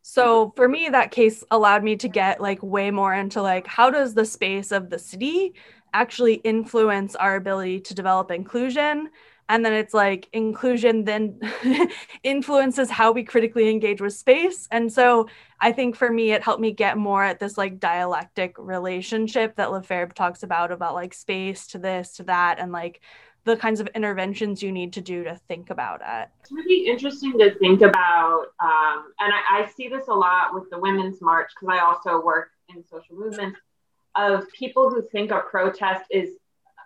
So for me, that case allowed me to get like way more into like how does the space of the city actually influence our ability to develop inclusion? And then it's like inclusion then influences how we critically engage with space. And so I think for me, it helped me get more at this like dialectic relationship that Lefebvre talks about, about like space to this, to that, and like the kinds of interventions you need to do to think about it. It's really interesting to think about, um, and I, I, see this a lot with the Women's March because I also work in social movements of people who think a protest is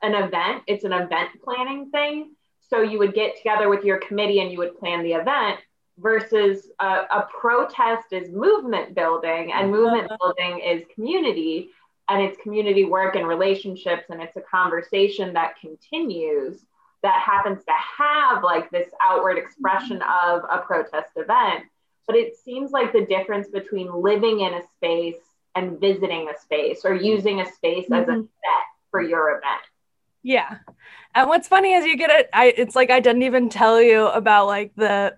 an event, it's an event planning thing. So you would get together with your committee and you would plan the event versus a, a protest is movement building and movement building is community and it's community work and relationships and it's a conversation that continues that happens to have like this outward expression of a protest event but it seems like the difference between living in a space and visiting a space or using a space mm-hmm. as a mm-hmm. set for your event yeah. And what's funny is you get it I, it's like i didn't even tell you about like the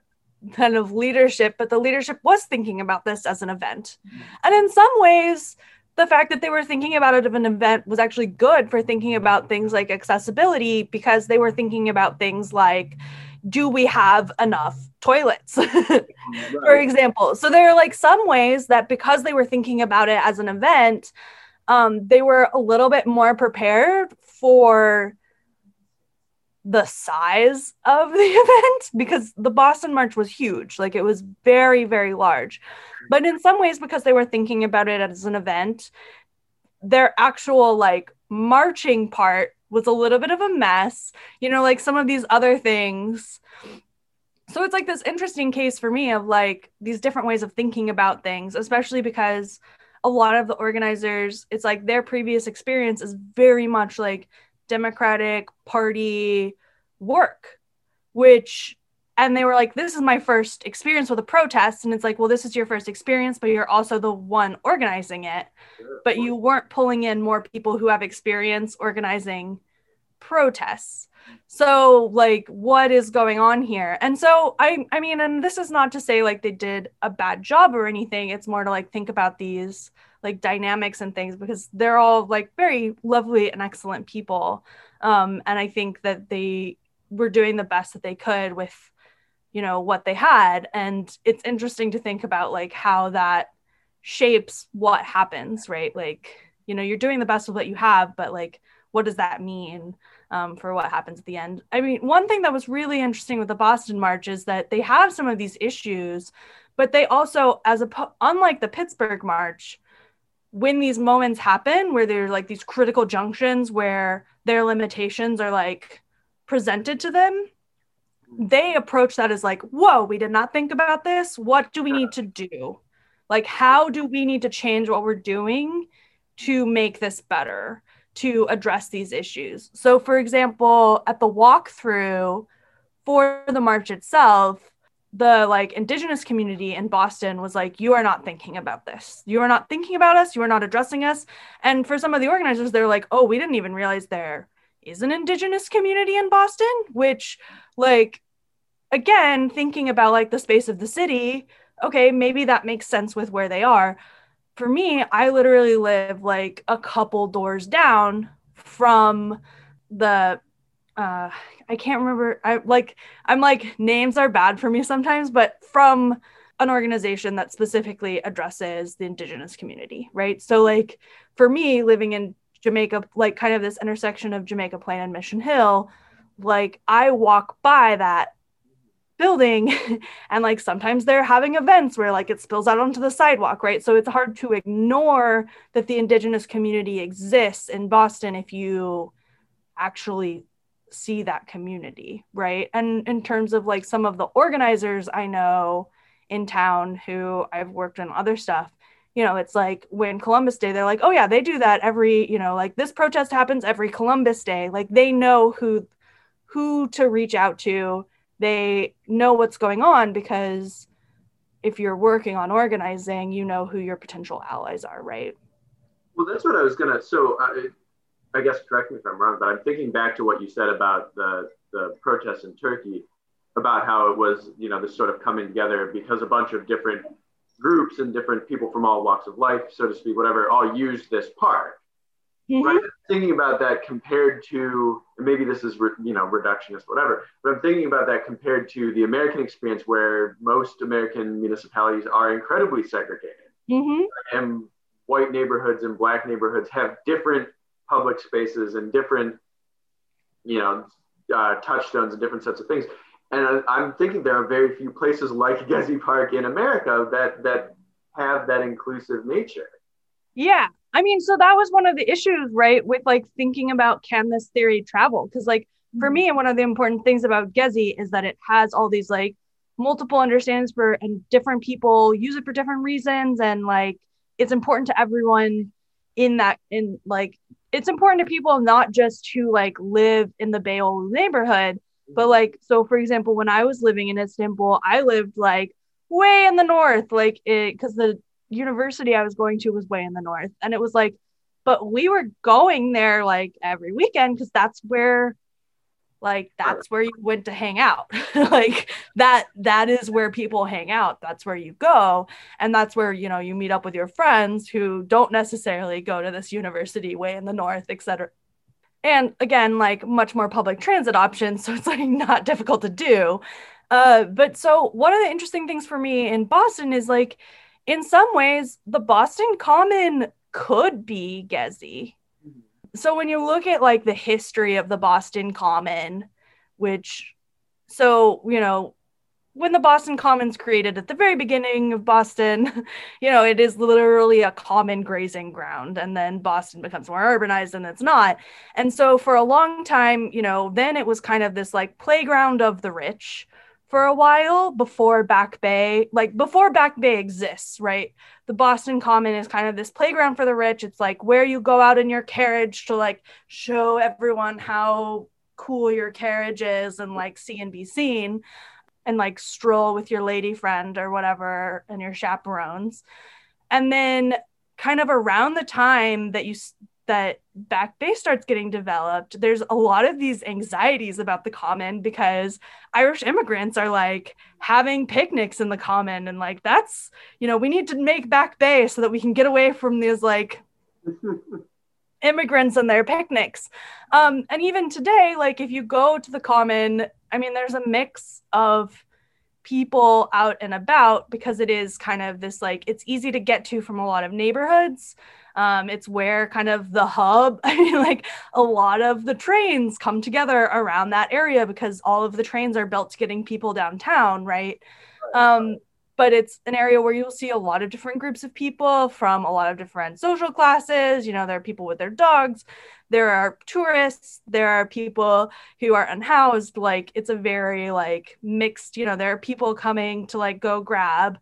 kind of leadership but the leadership was thinking about this as an event. Mm-hmm. and in some ways the fact that they were thinking about it of an event was actually good for thinking about things like accessibility because they were thinking about things like do we have enough toilets? For example. So there are like some ways that because they were thinking about it as an event um, they were a little bit more prepared for the size of the event because the Boston March was huge. Like it was very, very large. But in some ways, because they were thinking about it as an event, their actual like marching part was a little bit of a mess. You know, like some of these other things. So it's like this interesting case for me of like these different ways of thinking about things, especially because a lot of the organizers, it's like their previous experience is very much like Democratic Party work, which, and they were like, this is my first experience with a protest. And it's like, well, this is your first experience, but you're also the one organizing it. But you weren't pulling in more people who have experience organizing protests. So like what is going on here? And so I I mean and this is not to say like they did a bad job or anything. It's more to like think about these like dynamics and things because they're all like very lovely and excellent people um, and i think that they were doing the best that they could with you know what they had and it's interesting to think about like how that shapes what happens right like you know you're doing the best with what you have but like what does that mean um, for what happens at the end. I mean one thing that was really interesting with the boston march is that they have some of these issues but they also as a unlike the pittsburgh march when these moments happen where there's like these critical junctions where their limitations are like presented to them they approach that as like whoa we did not think about this. What do we need to do? Like how do we need to change what we're doing to make this better to address these issues so for example at the walkthrough for the march itself, the like indigenous community in Boston was like, you are not thinking about this. You are not thinking about us. You are not addressing us. And for some of the organizers, they're like, oh, we didn't even realize there is an indigenous community in Boston, which like again, thinking about like the space of the city, okay, maybe that makes sense with where they are. For me, I literally live like a couple doors down from the uh I can't remember I like I'm like names are bad for me sometimes, but from an organization that specifically addresses the indigenous community, right? So like for me living in Jamaica, like kind of this intersection of Jamaica Plain and Mission Hill, like I walk by that building and like sometimes they're having events where like it spills out onto the sidewalk right? So it's hard to ignore that the indigenous community exists in boston if you actually see that community right? And in terms of like some of the organizers i know in town who i've worked on other stuff you know it's like when columbus day they're like oh yeah they do that every you know like this protest happens every columbus day. Like they know who who to reach out to they know what's going on because if you're working on organizing, you know who your potential allies are, right? Well, that's what I was gonna. So, I, I guess correct me if I'm wrong, but I'm thinking back to what you said about the the protests in Turkey, about how it was, you know, this sort of coming together because a bunch of different groups and different people from all walks of life, so to speak, whatever, all used this park. Mm-hmm. Right? Thinking about that compared to maybe this is you know reductionist whatever, but I'm thinking about that compared to the American experience where most American municipalities are incredibly segregated, mm-hmm. and white neighborhoods and black neighborhoods have different public spaces and different you know uh, touchstones and different sets of things. And I'm thinking there are very few places like Gezi Park in America that that have that inclusive nature. Yeah, I mean, so that was one of the issues, right? With like thinking about can this theory travel? Because like for mm-hmm. me, one of the important things about Gezi is that it has all these like multiple understandings for and different people use it for different reasons, and like it's important to everyone in that in like it's important to people not just to like live in the Beyoğlu neighborhood, but mm-hmm. like so for example, when I was living in Istanbul, I lived like way in the north, like it because the university I was going to was way in the north. And it was like, but we were going there like every weekend because that's where like that's where you went to hang out. Like that that is where people hang out. That's where you go and that's where you know you meet up with your friends who don't necessarily go to this university way in the north etc and again like much more public transit options so it's like not difficult to do. Uh, but so one of the interesting things for me in boston is like in some ways, the Boston Common could be Gezi. Mm-hmm. So when you look at like the history of the Boston Common, which, so, you know, when the Boston Commons created at the very beginning of Boston, you know, it is literally a common grazing ground. And then Boston becomes more urbanized and it's not. And so for a long time, you know, then it was kind of this like playground of the rich for a while before Back Bay, like before Back Bay exists, right? The Boston Common is kind of this playground for the rich. It's like where you go out in your carriage to like show everyone how cool your carriage is and like see and be seen and like stroll with your lady friend or whatever and your chaperones. And then kind of around the time that you that Back Bay starts getting developed, there's a lot of these anxieties about the common because Irish immigrants are like having picnics in the common. And like, that's, you know, we need to make Back Bay so that we can get away from these like immigrants and their picnics. Um, and even today, like, if you go to the common, I mean, there's a mix of people out and about because it is kind of this like, it's easy to get to from a lot of neighborhoods. Um, it's where kind of the hub, I mean, like a lot of the trains come together around that area because all of the trains are built to getting people downtown, right? Um, but it's an area where you'll see a lot of different groups of people from a lot of different social classes. You know, there are people with their dogs, there are tourists, there are people who are unhoused. Like, it's a very like mixed, you know, there are people coming to like go grab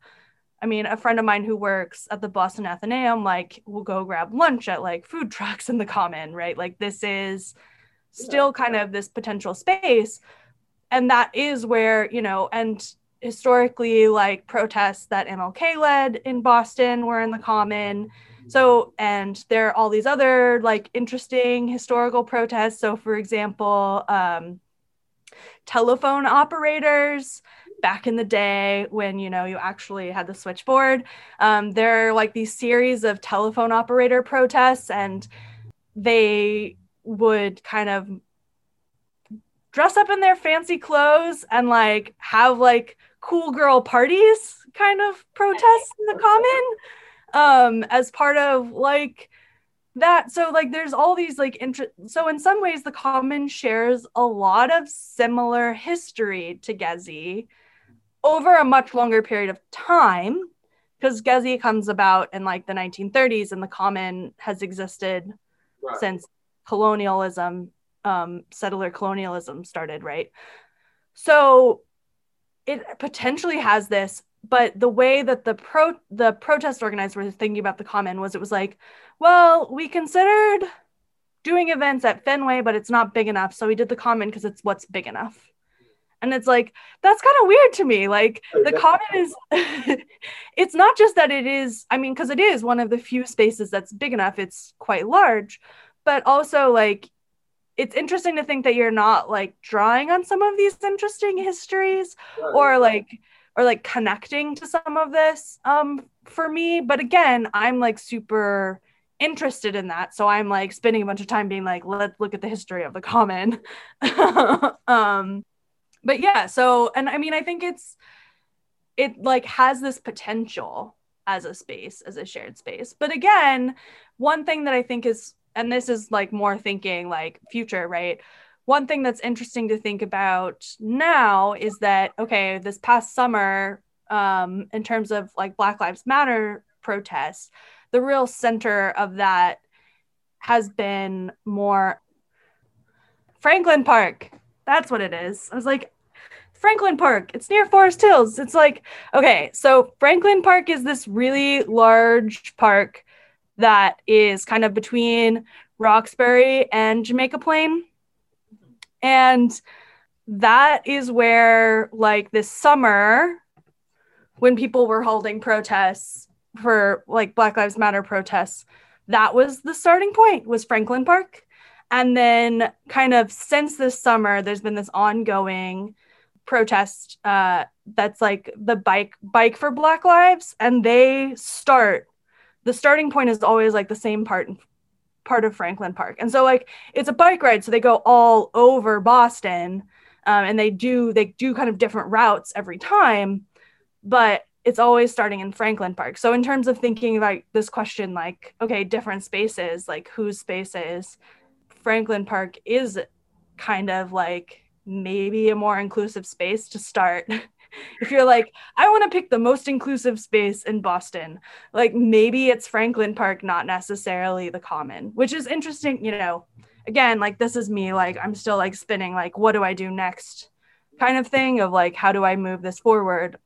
I mean, a friend of mine who works at the Boston Athenaeum, like, will go grab lunch at like food trucks in the common, right? Like, this is still kind of this potential space. and that is where you know and historically like protests that mlk led in boston were in the common so and there are all these other like interesting historical protests so for example um, telephone operators back in the day when you know you actually had the switchboard um, there are like these series of telephone operator protests and they would kind of dress up in their fancy clothes and like have like cool girl parties kind of protests in the common um as part of like that. So like there's all these like interest so in some ways the common shares a lot of similar history to gezi over a much longer period of time because gezi comes about in like the 1930s and the common has existed right. since colonialism um, settler colonialism started right so it potentially has this but the way that the pro the protest organizers were thinking about the common was it was like well we considered doing events at fenway but it's not big enough so we did the common because it's what's big enough and it's like that's kind of weird to me like the common is it's not just that it is i mean because it is one of the few spaces that's big enough it's quite large but also like it's interesting to think that you're not like drawing on some of these interesting histories or like or like connecting to some of this um for me but again i'm like super interested in that so i'm like spending a bunch of time being like let's look at the history of the common. Um but yeah so and i mean i think it's it like has this potential as a space as a shared space. But again one thing that i think is and this is like more thinking like future right? One thing that's interesting to think about now is that okay this past summer um, in terms of like black lives matter protests the real center of that has been more franklin park that's what it is. I was like franklin park it's near forest hills. It's like okay so franklin park is this really large park that is kind of between roxbury and jamaica plain. And that is where, like, this summer, when people were holding protests for like Black Lives Matter protests, that was the starting point, was Franklin Park. And then, kind of since this summer, there's been this ongoing protest uh, that's like the bike bike for Black Lives, and they start. The starting point is always like the same part part of Franklin Park. And so like it's a bike ride, so they go all over Boston, um, and they do they do kind of different routes every time, but it's always starting in Franklin Park. So in terms of thinking about this question, like okay, different spaces, like whose spaces, Franklin Park is kind of like maybe a more inclusive space to start if you're like, I want to pick the most inclusive space in Boston, like maybe it's Franklin Park, not necessarily the common, which is interesting, you know. Again, like this is me, like I'm still like spinning, like, what do I do next? kind of thing of like, how do I move this forward?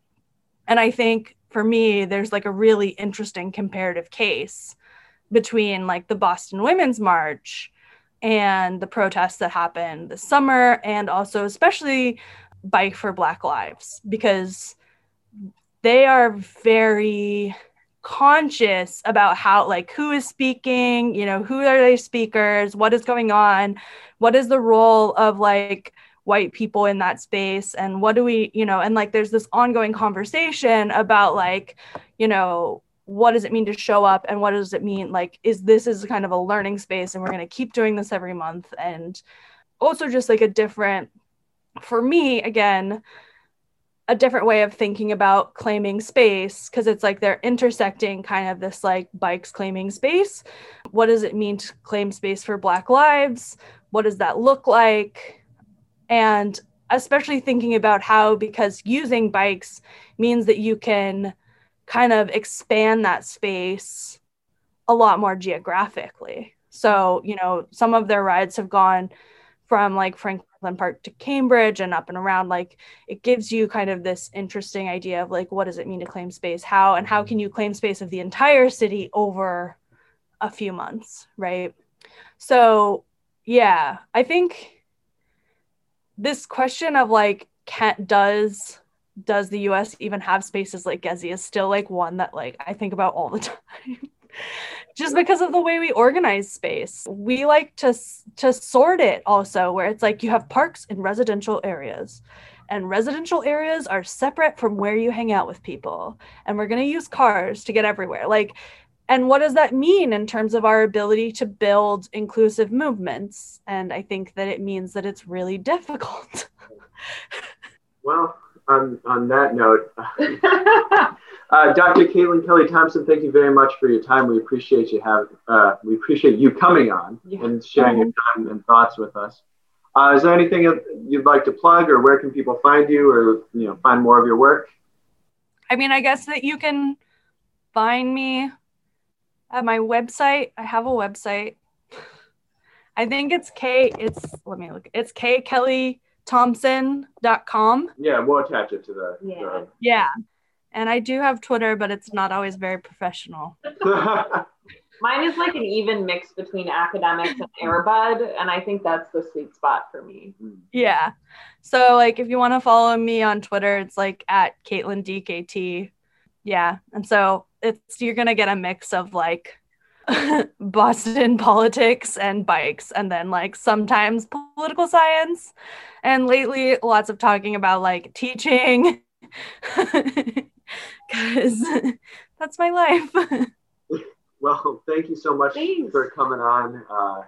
And I think for me, there's like a really interesting comparative case between like the Boston Women's March and the protests that happened this summer, and also especially bike for black lives because they are very conscious about how like who is speaking you know who are they speakers what is going on what is the role of like white people in that space and what do we you know and like there's this ongoing conversation about like you know what does it mean to show up and what does it mean like is this is kind of a learning space and we're going to keep doing this every month and also just like a different for me, again, a different way of thinking about claiming space because it's like they're intersecting kind of this like bikes claiming space. What does it mean to claim space for Black lives? What does that look like? And especially thinking about how, because using bikes means that you can kind of expand that space a lot more geographically. So, you know, some of their rides have gone from like Franklin Park to Cambridge and up and around, like it gives you kind of this interesting idea of like what does it mean to claim space? How and how can you claim space of the entire city over a few months, right? So yeah, I think this question of like can does does the US even have spaces like Gezi is still like one that like I think about all the time. Just because of the way we organize space. We like to to sort it also where it's like you have parks in residential areas and residential areas are separate from where you hang out with people and we're going to use cars to get everywhere. Like and what does that mean in terms of our ability to build inclusive movements? And I think that it means that it's really difficult. well, on, on that note, uh, Dr. Caitlin Kelly Thompson, thank you very much for your time. We appreciate you have uh, we appreciate you coming on yeah. and sharing your time and thoughts with us. Uh, is there anything you'd like to plug, or where can people find you, or you know, find more of your work? I mean, I guess that you can find me at my website. I have a website. I think it's K. It's let me look. It's K Kelly thompson.com. Yeah, we'll attach it to the. Yeah. The... Yeah. And I do have Twitter, but it's not always very professional. Mine is like an even mix between academics and airbud, and I think that's the sweet spot for me. Hmm. Yeah. So like if you want to follow me on Twitter, it's like at Caitlin DKT. Yeah. And so it's you're gonna get a mix of like Boston politics and bikes, and then like sometimes political science. And lately, lots of talking about like teaching, because that's my life. well, thank you so much Thanks. for coming on. Uh,